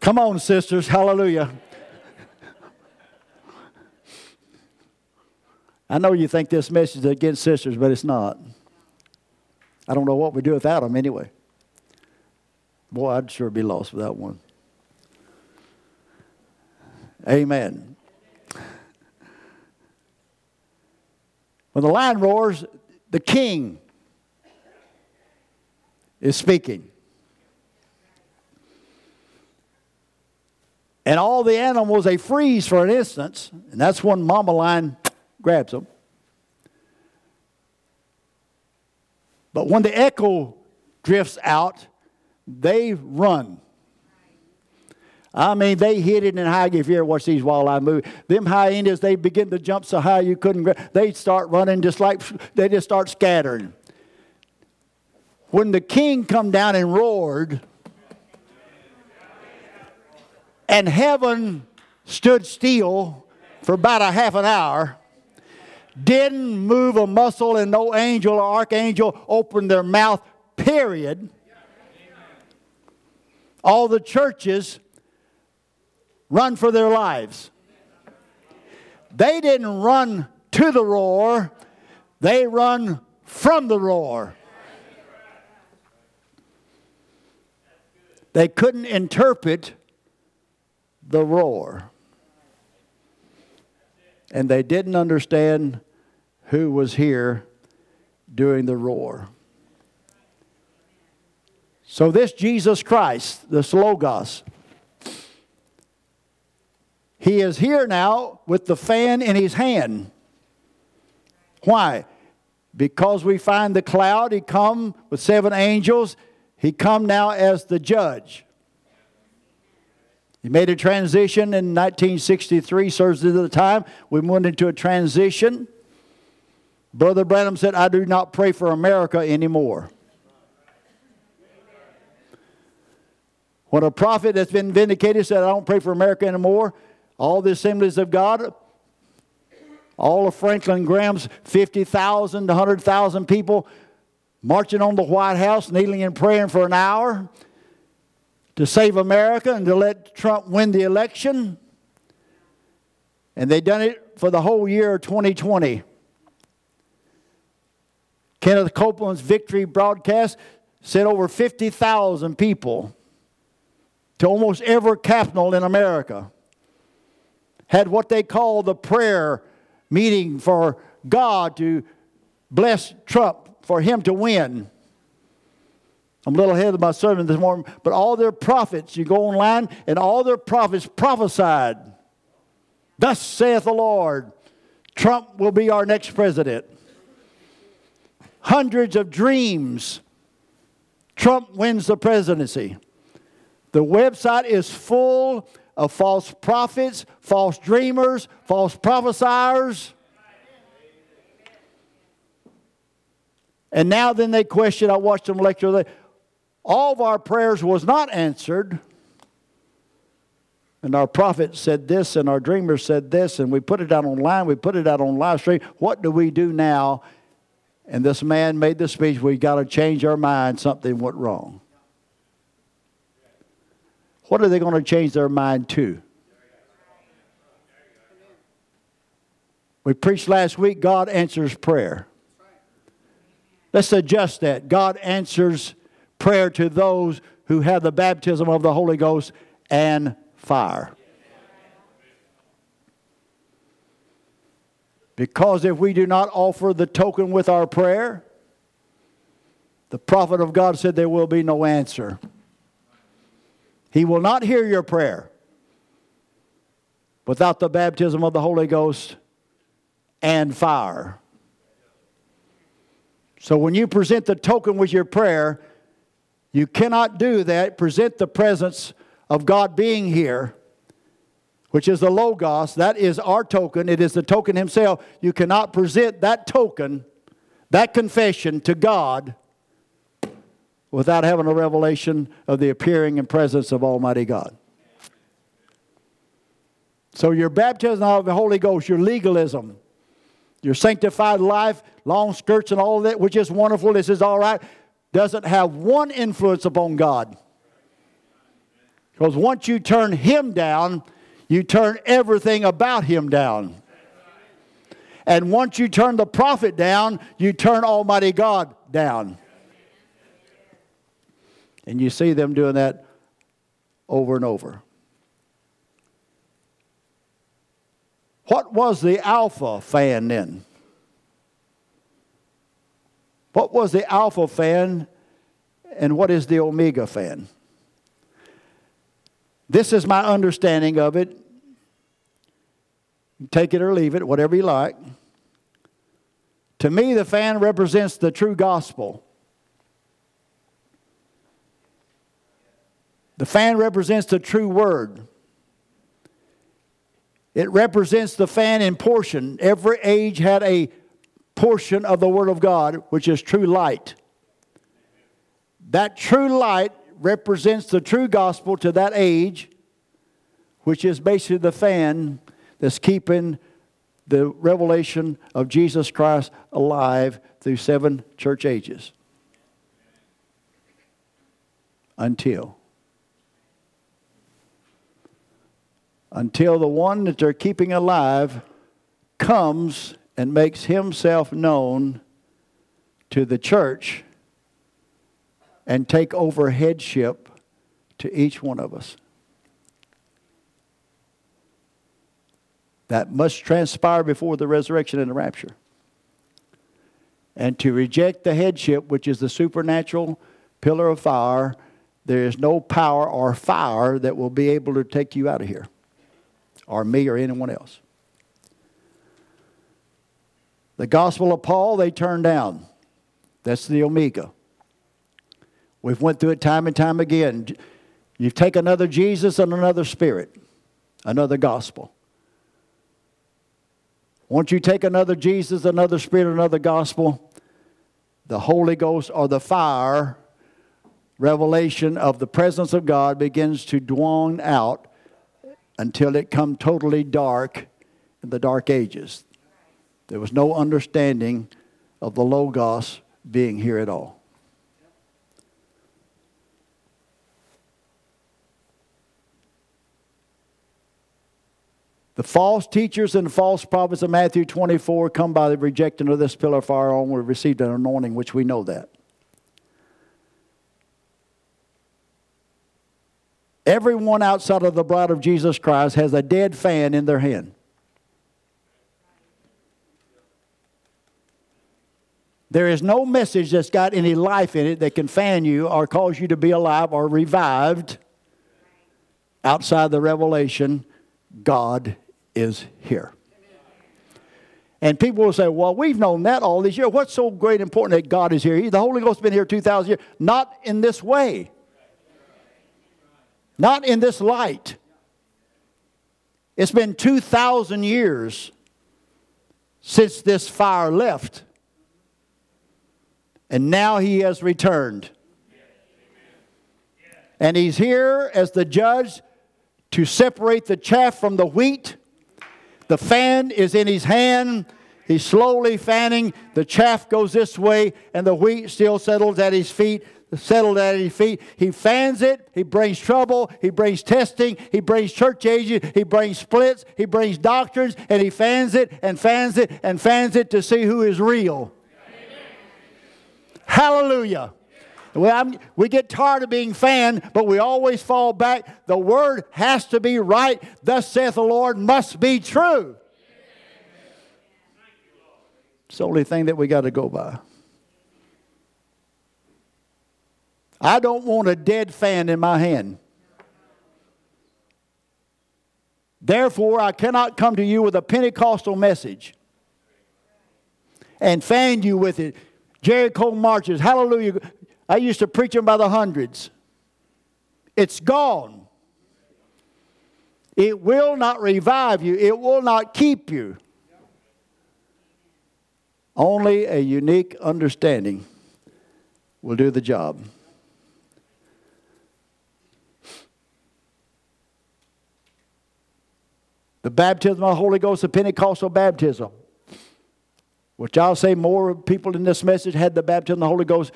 Speaker 1: Come on, sisters, hallelujah. I know you think this message is against sisters, but it's not. I don't know what we do without them anyway. Boy, I'd sure be lost without one. Amen. When the lion roars, the king is speaking. And all the animals, they freeze for an instant, and that's when Mama Lion grabs them. But when the echo drifts out, they run. I mean, they hit it in high. If you ever watch these wildlife movies, them high hyenas, they begin to jump so high you couldn't. They start running just like they just start scattering. When the king come down and roared, and heaven stood still for about a half an hour, didn't move a muscle, and no angel or archangel opened their mouth. Period. All the churches run for their lives. They didn't run to the roar, they run from the roar. They couldn't interpret the roar. And they didn't understand who was here during the roar. So, this Jesus Christ, this Logos, he is here now with the fan in his hand. Why? Because we find the cloud, he come with seven angels, he come now as the judge. He made a transition in 1963, serves at the time. We went into a transition. Brother Branham said, I do not pray for America anymore. When a prophet that's been vindicated said, I don't pray for America anymore, all the assemblies of God, all of Franklin Graham's 50,000 to 100,000 people marching on the White House, kneeling and praying for an hour to save America and to let Trump win the election. And they done it for the whole year of 2020. Kenneth Copeland's victory broadcast sent over 50,000 people to almost every capital in America had what they call the prayer meeting for God to bless Trump, for him to win. I'm a little ahead of my sermon this morning, but all their prophets, you go online, and all their prophets prophesied. Thus saith the Lord, Trump will be our next president. Hundreds of dreams. Trump wins the presidency. The website is full of false prophets, false dreamers, false prophesiers. And now then they question, I watched them lecture, all of our prayers was not answered. And our prophet said this, and our dreamer said this, and we put it out online, we put it out on live stream. What do we do now? And this man made the speech, we got to change our mind, something went wrong. What are they going to change their mind to? We preached last week God answers prayer. Let's adjust that. God answers prayer to those who have the baptism of the Holy Ghost and fire. Because if we do not offer the token with our prayer, the prophet of God said there will be no answer. He will not hear your prayer without the baptism of the Holy Ghost and fire. So when you present the token with your prayer, you cannot do that. Present the presence of God being here, which is the Logos. That is our token. It is the token Himself. You cannot present that token, that confession to God without having a revelation of the appearing and presence of Almighty God. So, your baptism of the Holy Ghost, your legalism, your sanctified life, long skirts, and all that, which is wonderful, this is all right, doesn't have one influence upon God. Because once you turn Him down, you turn everything about Him down. And once you turn the prophet down, you turn Almighty God down. And you see them doing that over and over. What was the alpha fan then? What was the alpha fan and what is the omega fan? This is my understanding of it. Take it or leave it, whatever you like. To me, the fan represents the true gospel. The fan represents the true word. It represents the fan in portion. Every age had a portion of the Word of God, which is true light. That true light represents the true gospel to that age, which is basically the fan that's keeping the revelation of Jesus Christ alive through seven church ages. Until. Until the one that they're keeping alive comes and makes himself known to the church and take over headship to each one of us. That must transpire before the resurrection and the rapture. And to reject the headship, which is the supernatural pillar of fire, there is no power or fire that will be able to take you out of here, or me or anyone else. The gospel of Paul, they turned down. That's the Omega. We've went through it time and time again. You take another Jesus and another spirit, another gospel. Once you take another Jesus, another spirit, another gospel, the Holy Ghost or the fire revelation of the presence of God begins to dawn out until it come totally dark in the dark ages. There was no understanding of the Logos being here at all. The false teachers and the false prophets of Matthew 24 come by the rejecting of this pillar of fire on we received an anointing, which we know that. Everyone outside of the bride of Jesus Christ has a dead fan in their hand. There is no message that's got any life in it that can fan you or cause you to be alive or revived outside the revelation God is here. And people will say, well, we've known that all these years. What's so great and important that God is here? The Holy Ghost has been here 2,000 years. Not in this way. Not in this light. It's been 2,000 years since this fire left. And now he has returned. And he's here as the judge to separate the chaff from the wheat the fan is in his hand. He's slowly fanning. The chaff goes this way, and the wheat still settles at his feet. Settled at his feet. He fans it. He brings trouble. He brings testing. He brings church ages. He brings splits. He brings doctrines, and he fans it and fans it and fans it to see who is real. Amen. Hallelujah. Well, we get tired of being fanned, but we always fall back. The word has to be right. Thus saith the Lord must be true. It's the only thing that we got to go by. I don't want a dead fan in my hand. Therefore, I cannot come to you with a Pentecostal message and fan you with it. Jericho marches, hallelujah. I used to preach them by the hundreds. It's gone. It will not revive you, it will not keep you. Only a unique understanding will do the job. The baptism of the Holy Ghost, the Pentecostal baptism, which I'll say more people in this message had the baptism of the Holy Ghost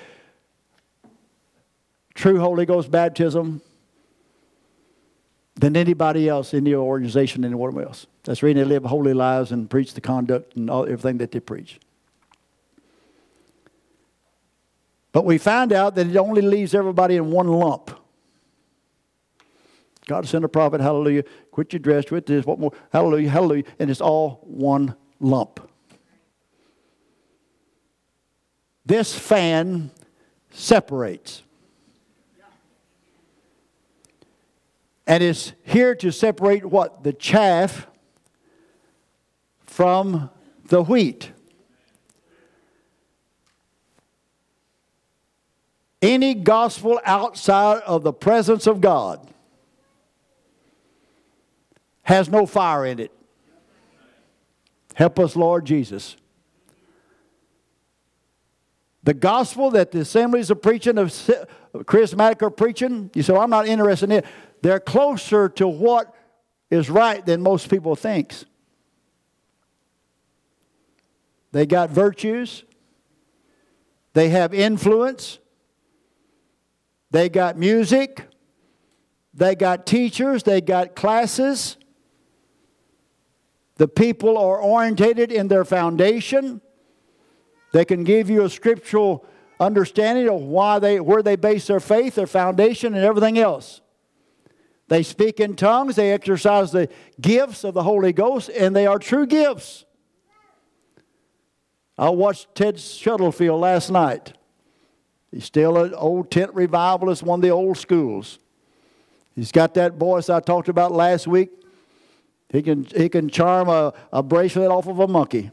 Speaker 1: true Holy Ghost baptism than anybody else in the organization, anyone else. That's reason they live holy lives and preach the conduct and all, everything that they preach. But we find out that it only leaves everybody in one lump. God sent a prophet, hallelujah, quit your dress, quit this, what more, hallelujah, hallelujah, and it's all one lump. this fan separates. And it's here to separate what? The chaff from the wheat. Any gospel outside of the presence of God has no fire in it. Help us, Lord Jesus. The gospel that the assemblies are preaching, of charismatic are preaching, you say, well, I'm not interested in it. They're closer to what is right than most people think. They got virtues. They have influence. They got music. They got teachers. They got classes. The people are orientated in their foundation. They can give you a scriptural understanding of why they, where they base their faith, their foundation, and everything else. They speak in tongues, they exercise the gifts of the Holy Ghost, and they are true gifts. I watched Ted Shuttlesworth last night. He's still an old tent revivalist, one of the old schools. He's got that voice I talked about last week. He can, he can charm a, a bracelet off of a monkey.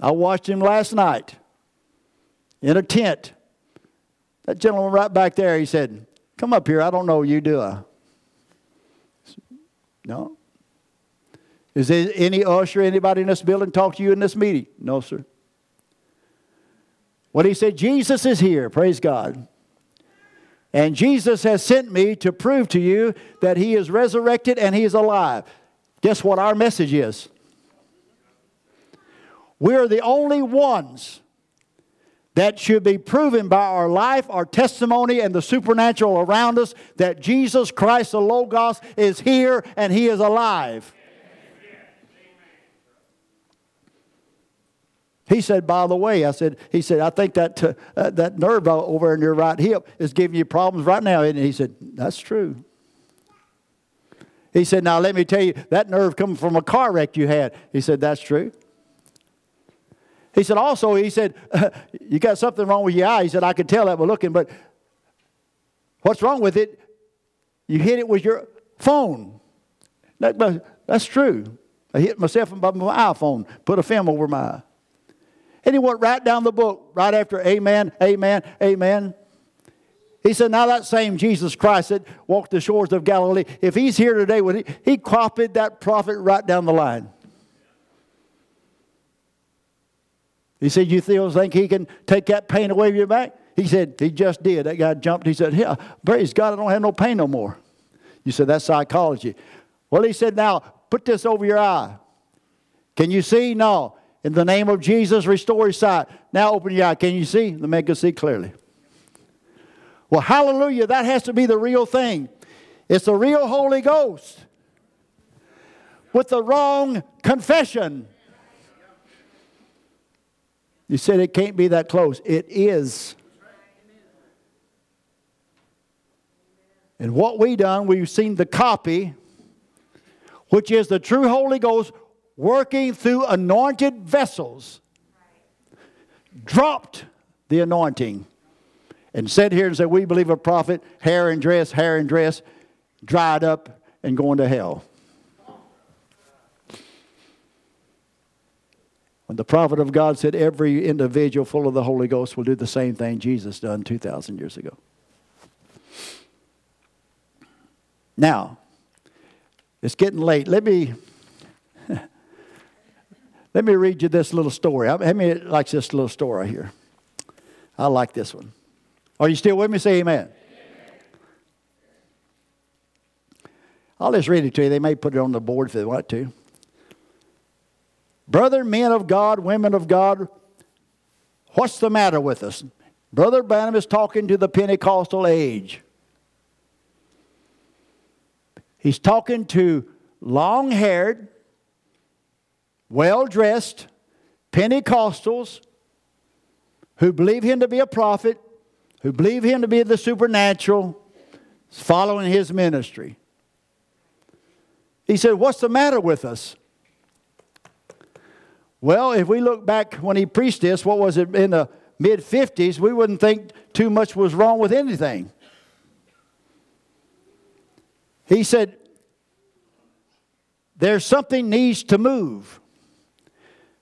Speaker 1: I watched him last night in a tent. That gentleman right back there, he said, Come up here. I don't know you, do I? No. Is there any usher, anybody in this building talk to you in this meeting? No, sir. What he said, Jesus is here, praise God. And Jesus has sent me to prove to you that he is resurrected and he is alive. Guess what our message is? We're the only ones that should be proven by our life, our testimony, and the supernatural around us that Jesus Christ, the Logos, is here and he is alive. He said, by the way, I said, he said, I think that, uh, that nerve over in your right hip is giving you problems right now. And he said, that's true. He said, now let me tell you, that nerve coming from a car wreck you had. He said, that's true. He said, also, he said, you got something wrong with your eye. He said, I could tell that by looking, but what's wrong with it? You hit it with your phone. That, that's true. I hit myself with my iPhone, put a film over my eye. And he went right down the book, right after amen, amen, amen. He said, now that same Jesus Christ that walked the shores of Galilee, if he's here today, would he, he copied that prophet right down the line. He said, you still think he can take that pain away from your back? He said, he just did. That guy jumped. He said, yeah, praise God, I don't have no pain no more. You said, that's psychology. Well, he said, now put this over your eye. Can you see? No. In the name of Jesus, restore his sight. Now open your eye. Can you see? The man can see clearly. Well, hallelujah. That has to be the real thing. It's the real Holy Ghost with the wrong confession. You said it can't be that close. It is. And what we done, we've seen the copy, which is the true Holy Ghost working through anointed vessels, dropped the anointing and said here and said, We believe a prophet, hair and dress, hair and dress, dried up and going to hell. When the prophet of God said every individual full of the Holy Ghost will do the same thing Jesus done 2,000 years ago. Now, it's getting late. Let me let me read you this little story. How many likes this little story here? I like this one. Are you still with me? Say amen. amen. I'll just read it to you. They may put it on the board if they want to. Brother, men of God, women of God, what's the matter with us? Brother Branham is talking to the Pentecostal age. He's talking to long haired, well dressed Pentecostals who believe him to be a prophet, who believe him to be the supernatural, following his ministry. He said, What's the matter with us? Well, if we look back when he preached this, what was it, in the mid 50s, we wouldn't think too much was wrong with anything. He said, There's something needs to move.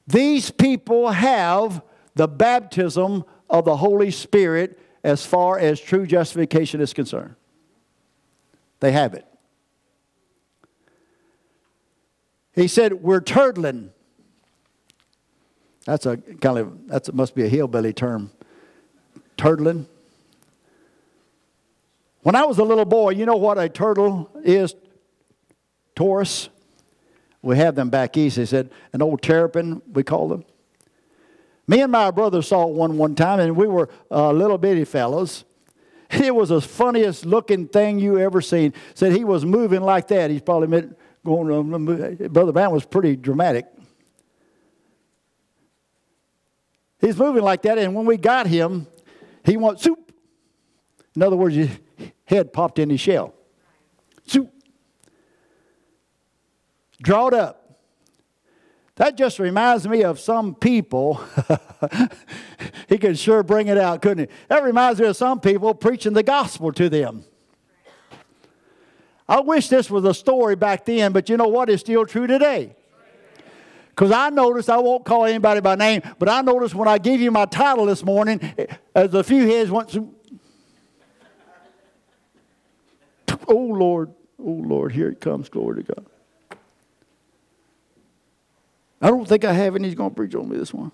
Speaker 1: These people have the baptism of the Holy Spirit as far as true justification is concerned. They have it. He said, We're turtling. That's a kind of, that must be a hillbilly term. Turtling. When I was a little boy, you know what a turtle is? Taurus. We have them back east. They said an old terrapin, we call them. Me and my brother saw one one time, and we were uh, little bitty fellows. It was the funniest looking thing you ever seen. Said he was moving like that. He's probably going. Brother Van was pretty dramatic. He's moving like that, and when we got him, he went soup. In other words, his head popped in his shell. Soup. Draw it up. That just reminds me of some people. he could sure bring it out, couldn't he? That reminds me of some people preaching the gospel to them. I wish this was a story back then, but you know what? It's still true today. Because I noticed, I won't call anybody by name, but I noticed when I gave you my title this morning, eh, as a few heads went, oh Lord, oh Lord, here it comes, glory to God. I don't think I have any. Going to preach on me this one.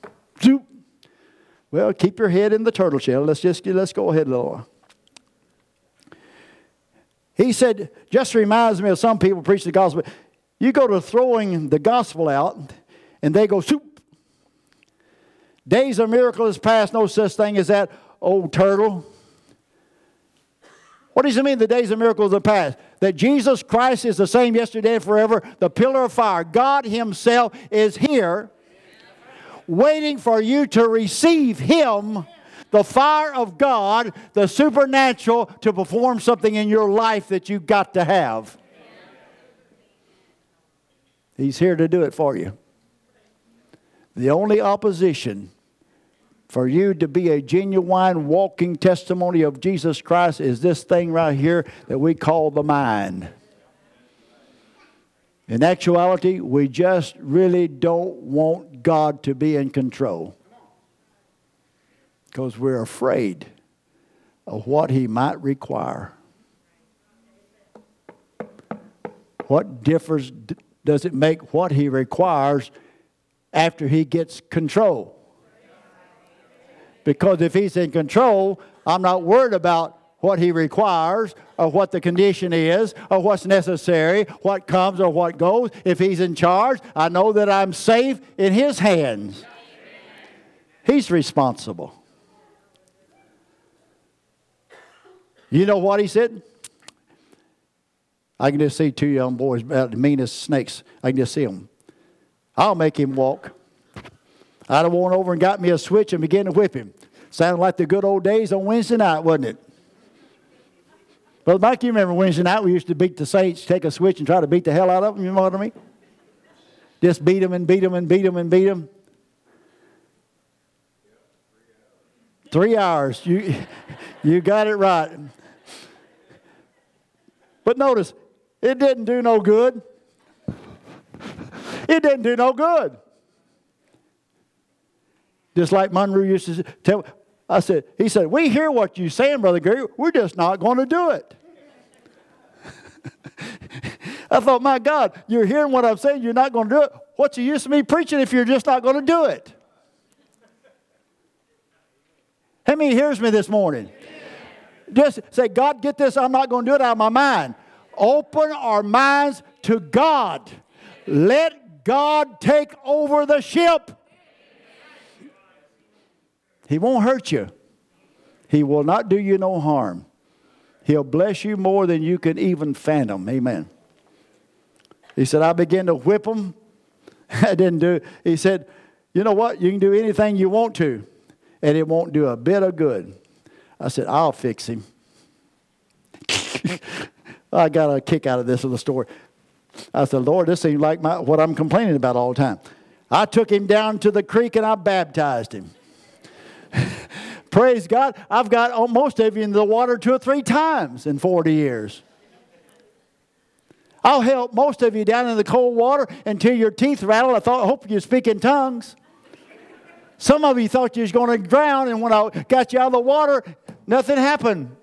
Speaker 1: Well, keep your head in the turtle shell. Let's just let's go ahead while. He said, just reminds me of some people preach the gospel. You go to throwing the gospel out, and they go soup. Days of miracle is past, no such thing as that old turtle. What does it mean the days of miracles are past? That Jesus Christ is the same yesterday and forever, the pillar of fire. God Himself is here waiting for you to receive Him, the fire of God, the supernatural, to perform something in your life that you've got to have. He's here to do it for you. The only opposition for you to be a genuine walking testimony of Jesus Christ is this thing right here that we call the mind. In actuality, we just really don't want God to be in control because we're afraid of what He might require. What difference does it make what He requires after He gets control? Because if he's in control, I'm not worried about what he requires or what the condition is or what's necessary, what comes or what goes. If he's in charge, I know that I'm safe in his hands. He's responsible. You know what he said? I can just see two young boys, about the meanest snakes. I can just see them. I'll make him walk. I'd have went over and got me a switch and began to whip him. Sounded like the good old days on Wednesday night, wasn't it? Brother Mike, you remember Wednesday night we used to beat the saints, take a switch and try to beat the hell out of them, you know what I mean? Just beat them and beat them and beat them and beat them. Three hours. You, you got it right. But notice, it didn't do no good. It didn't do no good. Just like Monroe used to tell, I said, he said, we hear what you're saying, Brother Gary. We're just not going to do it. I thought, my God, you're hearing what I'm saying. You're not going to do it. What's the use of me preaching if you're just not going to do it? How many hears me this morning? Just say, God, get this. I'm not going to do it out of my mind. Open our minds to God. Let God take over the ship. He won't hurt you. He will not do you no harm. He'll bless you more than you can even fathom. Amen. He said, I began to whip him. I didn't do. He said, You know what? You can do anything you want to, and it won't do a bit of good. I said, I'll fix him. I got a kick out of this little story. I said, Lord, this seems like my, what I'm complaining about all the time. I took him down to the creek and I baptized him. Praise God. I've got most of you in the water two or three times in 40 years. I'll help most of you down in the cold water until your teeth rattle. I thought, I hope you speak in tongues. Some of you thought you was going to drown, and when I got you out of the water, nothing happened.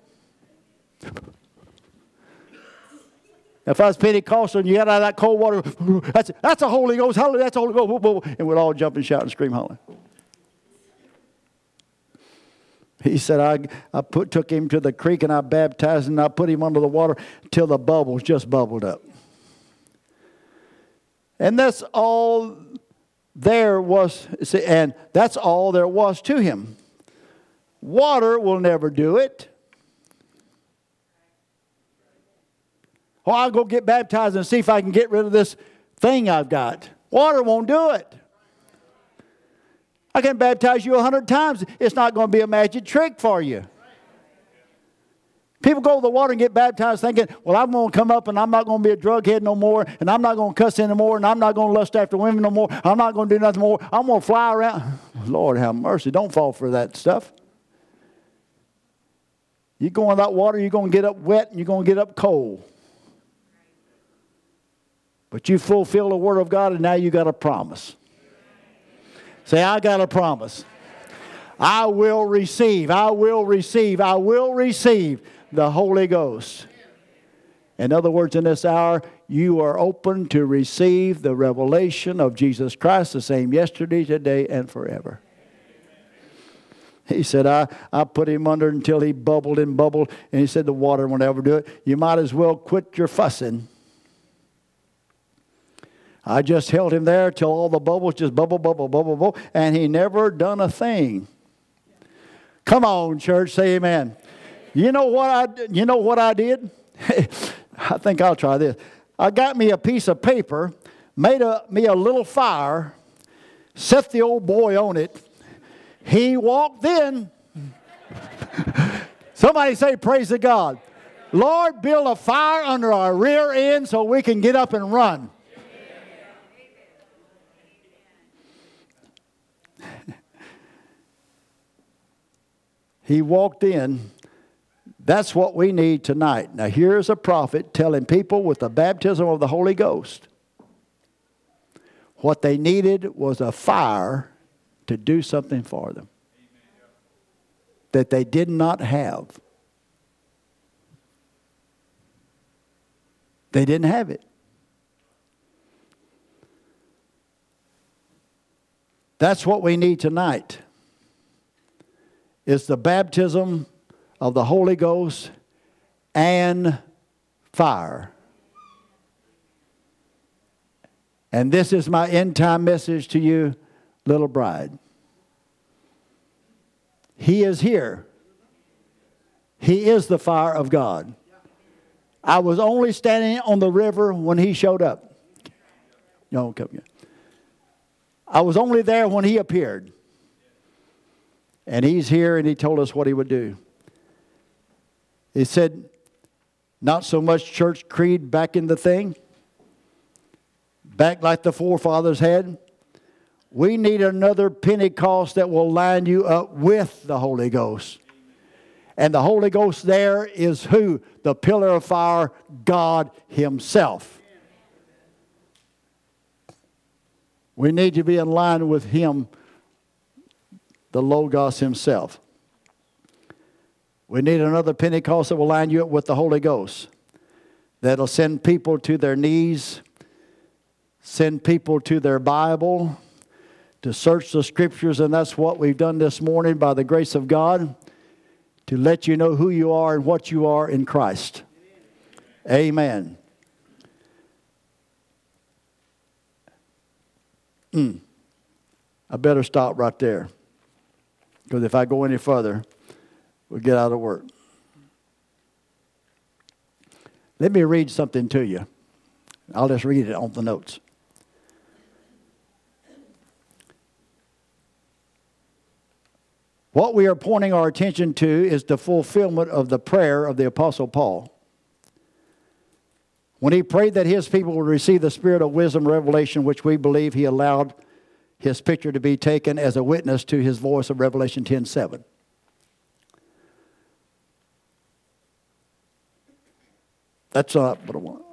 Speaker 1: If I was Pentecostal and you got out of that cold water, that's, that's a Holy Ghost, hallelujah, that's Holy Ghost, and we'd all jump and shout and scream, holler. He said, I, I put, took him to the creek and I baptized him and I put him under the water till the bubbles just bubbled up. And that's all there was, and that's all there was to him. Water will never do it. Oh, I'll go get baptized and see if I can get rid of this thing I've got. Water won't do it. I can baptize you a hundred times. It's not going to be a magic trick for you. People go to the water and get baptized thinking, well, I'm going to come up and I'm not going to be a drug head no more, and I'm not going to cuss anymore, and I'm not going to lust after women no more. I'm not going to do nothing more. I'm going to fly around. Lord have mercy. Don't fall for that stuff. You go in that water, you're going to get up wet and you're going to get up cold. But you fulfill the word of God, and now you got a promise. Say, I got a promise. I will receive, I will receive, I will receive the Holy Ghost. In other words, in this hour, you are open to receive the revelation of Jesus Christ, the same yesterday, today, and forever. He said, I, I put him under until he bubbled and bubbled, and he said, The water won't ever do it. You might as well quit your fussing. I just held him there till all the bubbles just bubble, bubble, bubble, bubble, and he never done a thing. Come on, church, say amen. You know what I you know what I did? I think I'll try this. I got me a piece of paper, made a, me a little fire, set the old boy on it. He walked in. Somebody say, Praise the God. Lord, build a fire under our rear end so we can get up and run. He walked in that's what we need tonight. Now, here's a prophet telling people with the baptism of the Holy Ghost what they needed was a fire to do something for them that they did not have. They didn't have it. That's what we need tonight. Is the baptism of the Holy Ghost and fire. And this is my end time message to you, little bride. He is here. He is the fire of God. I was only standing on the river when he showed up. No, come here. I was only there when he appeared. And he's here and he told us what he would do. He said, not so much church creed back in the thing, back like the forefathers had. We need another Pentecost that will line you up with the Holy Ghost. And the Holy Ghost there is who? The pillar of fire, God Himself. We need to be in line with Him, the Logos Himself. We need another Pentecost that will line you up with the Holy Ghost, that'll send people to their knees, send people to their Bible, to search the scriptures, and that's what we've done this morning by the grace of God, to let you know who you are and what you are in Christ. Amen. Mm. I better stop right there. Because if I go any further, we'll get out of work. Let me read something to you. I'll just read it on the notes. What we are pointing our attention to is the fulfillment of the prayer of the Apostle Paul. When he prayed that his people would receive the spirit of wisdom revelation, which we believe he allowed his picture to be taken as a witness to his voice of Revelation 10 7. That's not what I want.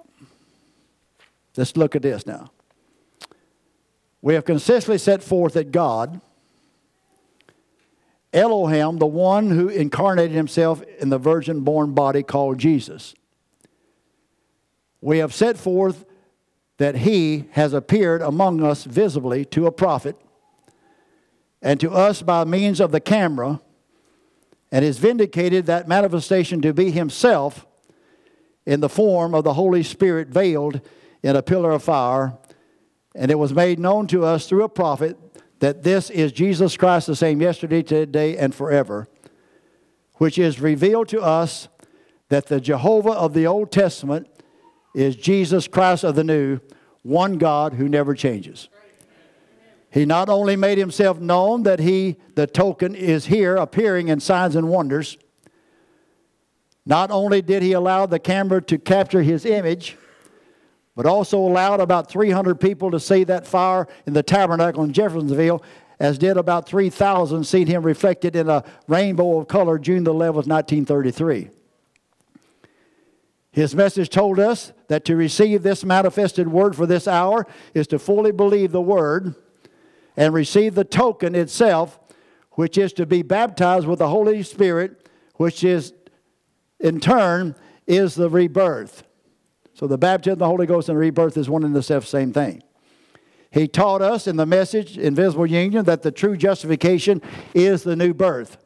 Speaker 1: Let's look at this now. We have consistently set forth that God, Elohim, the one who incarnated himself in the virgin born body called Jesus, we have set forth that he has appeared among us visibly to a prophet and to us by means of the camera and has vindicated that manifestation to be himself in the form of the Holy Spirit veiled in a pillar of fire. And it was made known to us through a prophet that this is Jesus Christ, the same yesterday, today, and forever, which is revealed to us that the Jehovah of the Old Testament is Jesus Christ of the New, one God who never changes. He not only made himself known that he, the token, is here appearing in signs and wonders, not only did he allow the camera to capture his image, but also allowed about 300 people to see that fire in the tabernacle in Jeffersonville, as did about 3,000 see him reflected in a rainbow of color June the 11th, 1933. His message told us that to receive this manifested word for this hour is to fully believe the word and receive the token itself, which is to be baptized with the Holy Spirit, which is in turn is the rebirth. So the baptism of the Holy Ghost and rebirth is one and the same thing. He taught us in the message, Invisible Union, that the true justification is the new birth.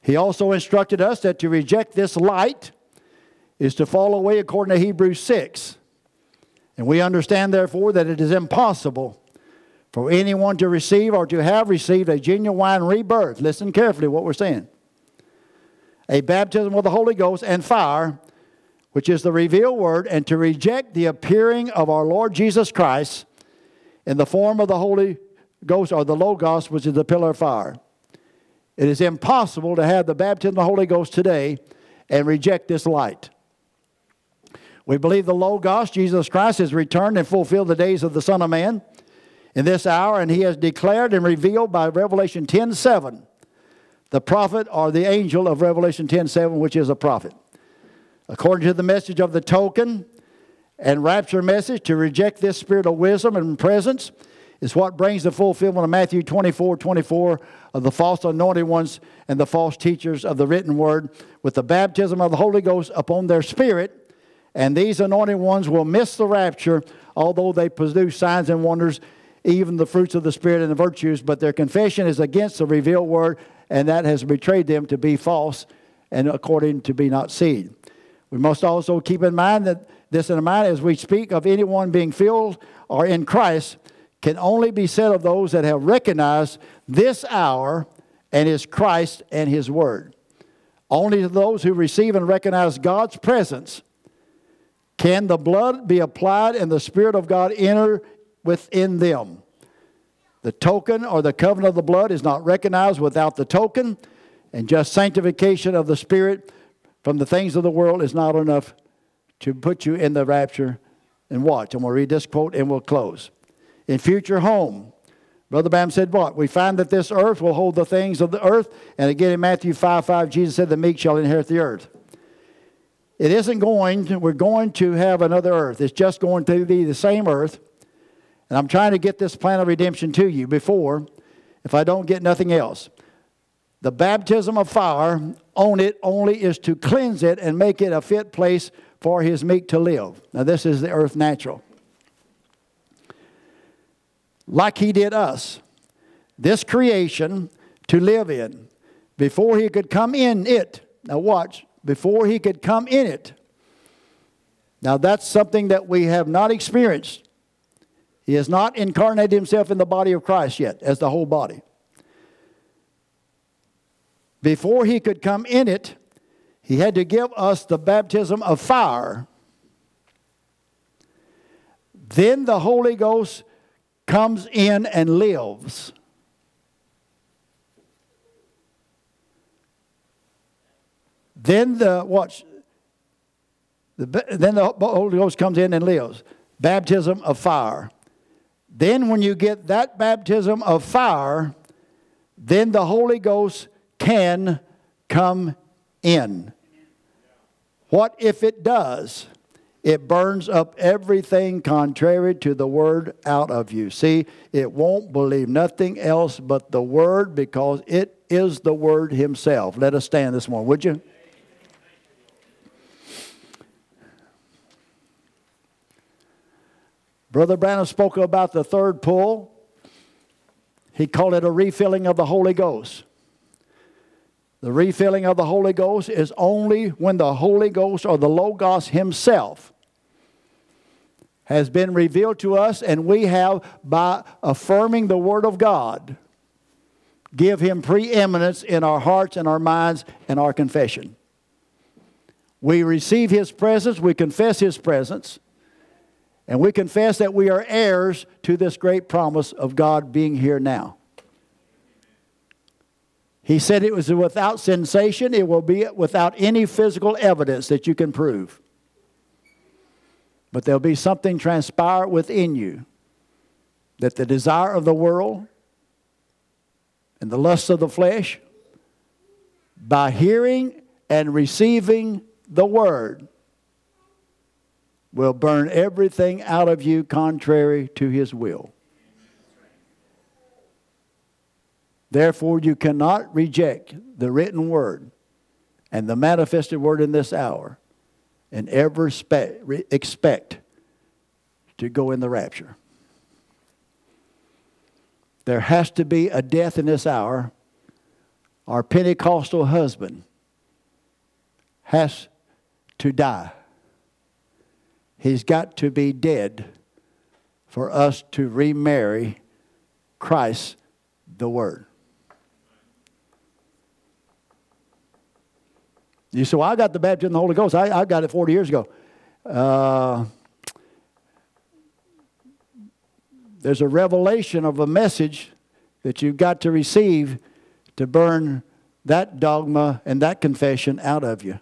Speaker 1: He also instructed us that to reject this light, is to fall away according to Hebrews 6. And we understand, therefore, that it is impossible for anyone to receive or to have received a genuine rebirth. Listen carefully what we're saying. A baptism with the Holy Ghost and fire, which is the revealed word, and to reject the appearing of our Lord Jesus Christ in the form of the Holy Ghost or the Logos, which is the pillar of fire. It is impossible to have the baptism of the Holy Ghost today and reject this light. We believe the Logos, Jesus Christ, has returned and fulfilled the days of the Son of Man in this hour, and he has declared and revealed by Revelation 10 7, the prophet or the angel of Revelation 10 7, which is a prophet. According to the message of the token and rapture message, to reject this spirit of wisdom and presence is what brings the fulfillment of Matthew 24 24 of the false anointed ones and the false teachers of the written word with the baptism of the Holy Ghost upon their spirit and these anointed ones will miss the rapture, although they produce signs and wonders, even the fruits of the Spirit and the virtues. But their confession is against the revealed word, and that has betrayed them to be false and according to be not seen. We must also keep in mind that this in mind as we speak of anyone being filled or in Christ can only be said of those that have recognized this hour and his Christ and his word. Only to those who receive and recognize God's presence can the blood be applied and the Spirit of God enter within them? The token or the covenant of the blood is not recognized without the token, and just sanctification of the Spirit from the things of the world is not enough to put you in the rapture. And watch, and we'll read this quote and we'll close. In future home, Brother Branham said what? We find that this earth will hold the things of the earth. And again in Matthew 5 5, Jesus said, The meek shall inherit the earth. It isn't going, we're going to have another earth. It's just going to be the same earth. And I'm trying to get this plan of redemption to you before, if I don't get nothing else. The baptism of fire on it only is to cleanse it and make it a fit place for his meek to live. Now, this is the earth natural. Like he did us, this creation to live in. Before he could come in it, now watch, before he could come in it. Now, that's something that we have not experienced. He has not incarnated himself in the body of Christ yet as the whole body. Before he could come in it, he had to give us the baptism of fire. Then the Holy Ghost comes in and lives. Then the watch. The, then the Holy Ghost comes in and lives. Baptism of fire. Then, when you get that baptism of fire, then the Holy Ghost can come in. What if it does? It burns up everything contrary to the word out of you. See, it won't believe nothing else but the word because it is the word himself. Let us stand this morning, would you? Brother Branham spoke about the third pull. He called it a refilling of the Holy Ghost. The refilling of the Holy Ghost is only when the Holy Ghost or the Logos Himself has been revealed to us, and we have, by affirming the Word of God, give Him preeminence in our hearts and our minds and our confession. We receive His presence, we confess His presence, and we confess that we are heirs to this great promise of God being here now. He said it was without sensation, it will be without any physical evidence that you can prove. But there'll be something transpire within you that the desire of the world and the lust of the flesh, by hearing and receiving the word, will burn everything out of you contrary to his will. Therefore, you cannot reject the written word and the manifested word in this hour and ever expect to go in the rapture. There has to be a death in this hour. Our Pentecostal husband has to die. He's got to be dead for us to remarry Christ the Word. You say, well, I got the baptism of the Holy Ghost. I, I got it 40 years ago. Uh, there's a revelation of a message that you've got to receive to burn that dogma and that confession out of you.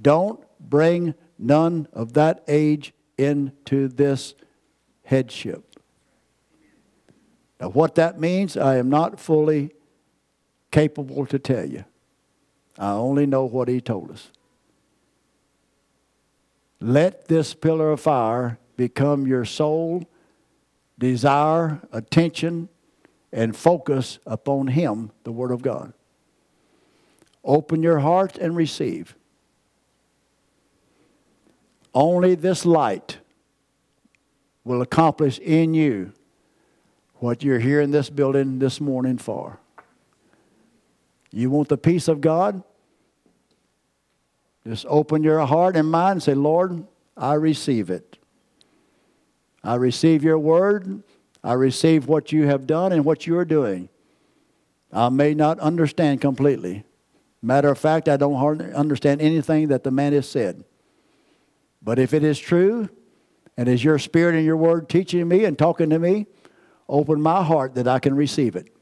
Speaker 1: Don't bring none of that age into this headship. Now, what that means, I am not fully capable to tell you. I only know what he told us. Let this pillar of fire become your sole desire, attention, and focus upon him, the Word of God. Open your heart and receive. Only this light will accomplish in you what you're here in this building this morning for. You want the peace of God? Just open your heart and mind and say, Lord, I receive it. I receive your word. I receive what you have done and what you are doing. I may not understand completely. Matter of fact, I don't hardly understand anything that the man has said. But if it is true, and is your spirit and your word teaching me and talking to me, open my heart that I can receive it.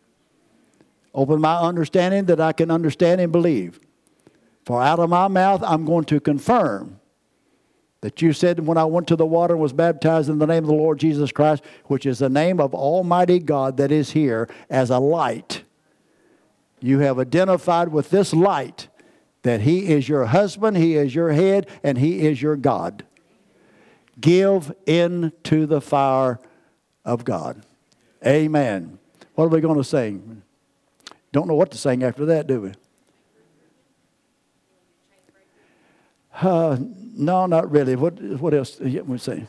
Speaker 1: Open my understanding that I can understand and believe. For out of my mouth I'm going to confirm that you said when I went to the water and was baptized in the name of the Lord Jesus Christ, which is the name of Almighty God that is here as a light. You have identified with this light that He is your husband, He is your head, and He is your God. Give in to the fire of God. Amen. What are we going to sing? Don't know what to sing after that, do we? Uh, no, not really. What, what else we say?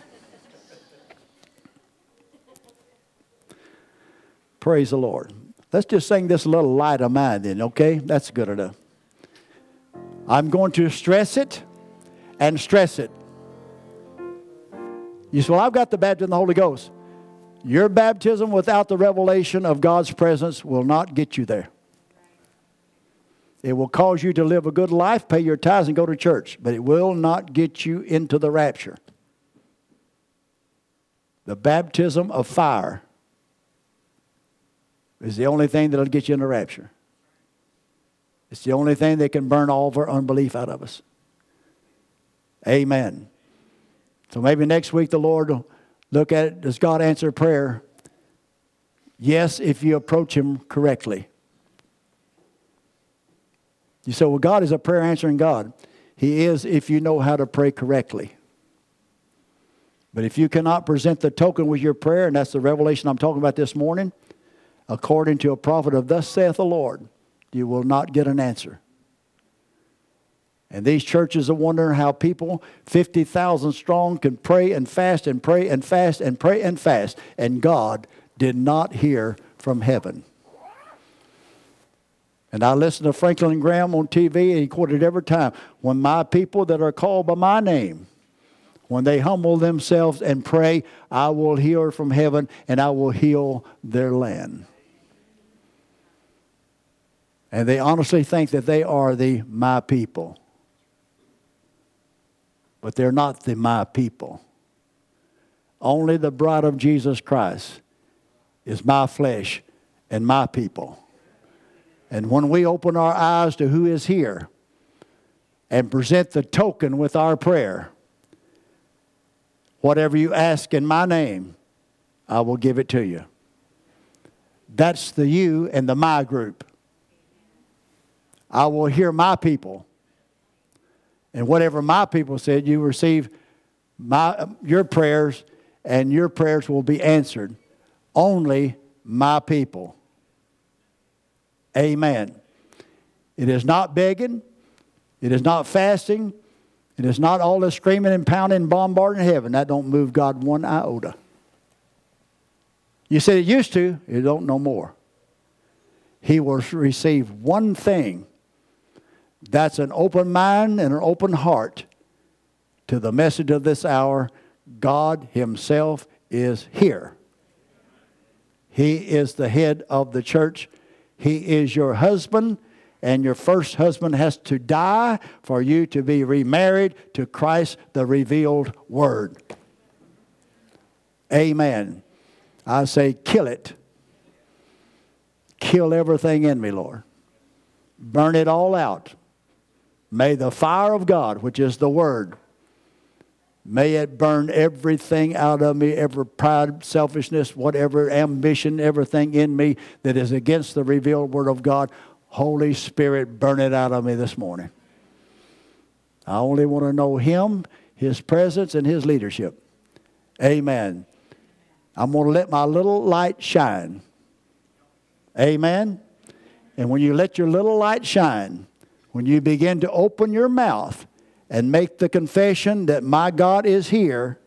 Speaker 1: Praise the Lord. Let's just sing this little light of mine then, okay? That's good enough. I'm going to stress it and stress it. You say, Well, I've got the baptism of the Holy Ghost. Your baptism without the revelation of God's presence will not get you there. It will cause you to live a good life, pay your tithes, and go to church, but it will not get you into the rapture. The baptism of fire is the only thing that'll get you into rapture. It's the only thing that can burn all of our unbelief out of us. Amen. So maybe next week the Lord will Look at it. Does God answer prayer? Yes, if you approach Him correctly. You say, well, God is a prayer answering God. He is if you know how to pray correctly. But if you cannot present the token with your prayer, and that's the revelation I'm talking about this morning, according to a prophet of thus saith the Lord, you will not get an answer. And these churches are wondering how people, 50,000 strong, can pray and fast and pray and fast and pray and fast, and God did not hear from heaven. And I listened to Franklin Graham on TV, and he quoted every time when my people that are called by my name when they humble themselves and pray, I will hear from heaven and I will heal their land. And they honestly think that they are the my people. But they're not the my people. Only the bride of Jesus Christ is my flesh and my people. And when we open our eyes to who is here and present the token with our prayer, Whatever you ask in my name, I will give it to you. That's the you and the my group. I will hear my people. And whatever my people said, you receive my, your prayers, and your prayers will be answered. Only my people. Amen. It is not begging, it is not fasting, it's not all this screaming and pounding and bombarding heaven. That don't move God one iota. You said it used to, it don't no more. He will receive one thing. That's an open mind and an open heart to the message of this hour. God Himself is here. He is the head of the church. He is your husband and your first husband has to die for you to be remarried to Christ, the revealed Word. Amen. I say, kill it. Kill everything in me, Lord. Burn it all out. May the fire of God, which is the Word, may it burn everything out of me, every pride, selfishness, whatever ambition, everything in me that is against the revealed Word of God. Holy Spirit, burn it out of me this morning. I only want to know Him, His presence, and His leadership. Amen. I'm going to let my little light shine. Amen. And when you let your little light shine, when you begin to open your mouth and make the confession that my God is here,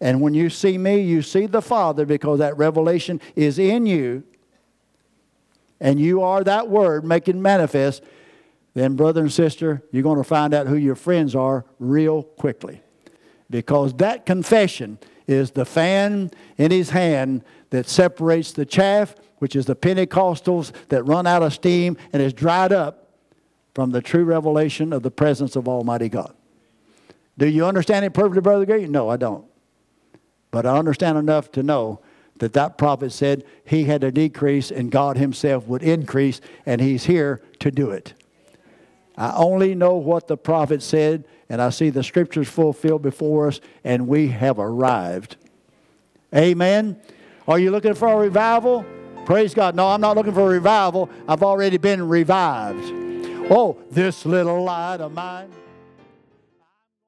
Speaker 1: and when you see me, you see the Father because that revelation is in you and you are that word making manifest, then, brother and sister, you're going to find out who your friends are real quickly. Because that confession is the fan in his hand that separates the chaff, which is the Pentecostals that run out of steam and is dried up from the true revelation of the presence of Almighty God. Do you understand it perfectly, Brother Gary? No, I don't. But I understand enough to know that that prophet said he had to decrease and God himself would increase, and he's here to do it. I only know what the prophet said, and I see the scriptures fulfilled before us, and we have arrived. Amen. Are you looking for a revival? Praise God. No, I'm not looking for a revival. I've already been revived. Oh, this little light of mine.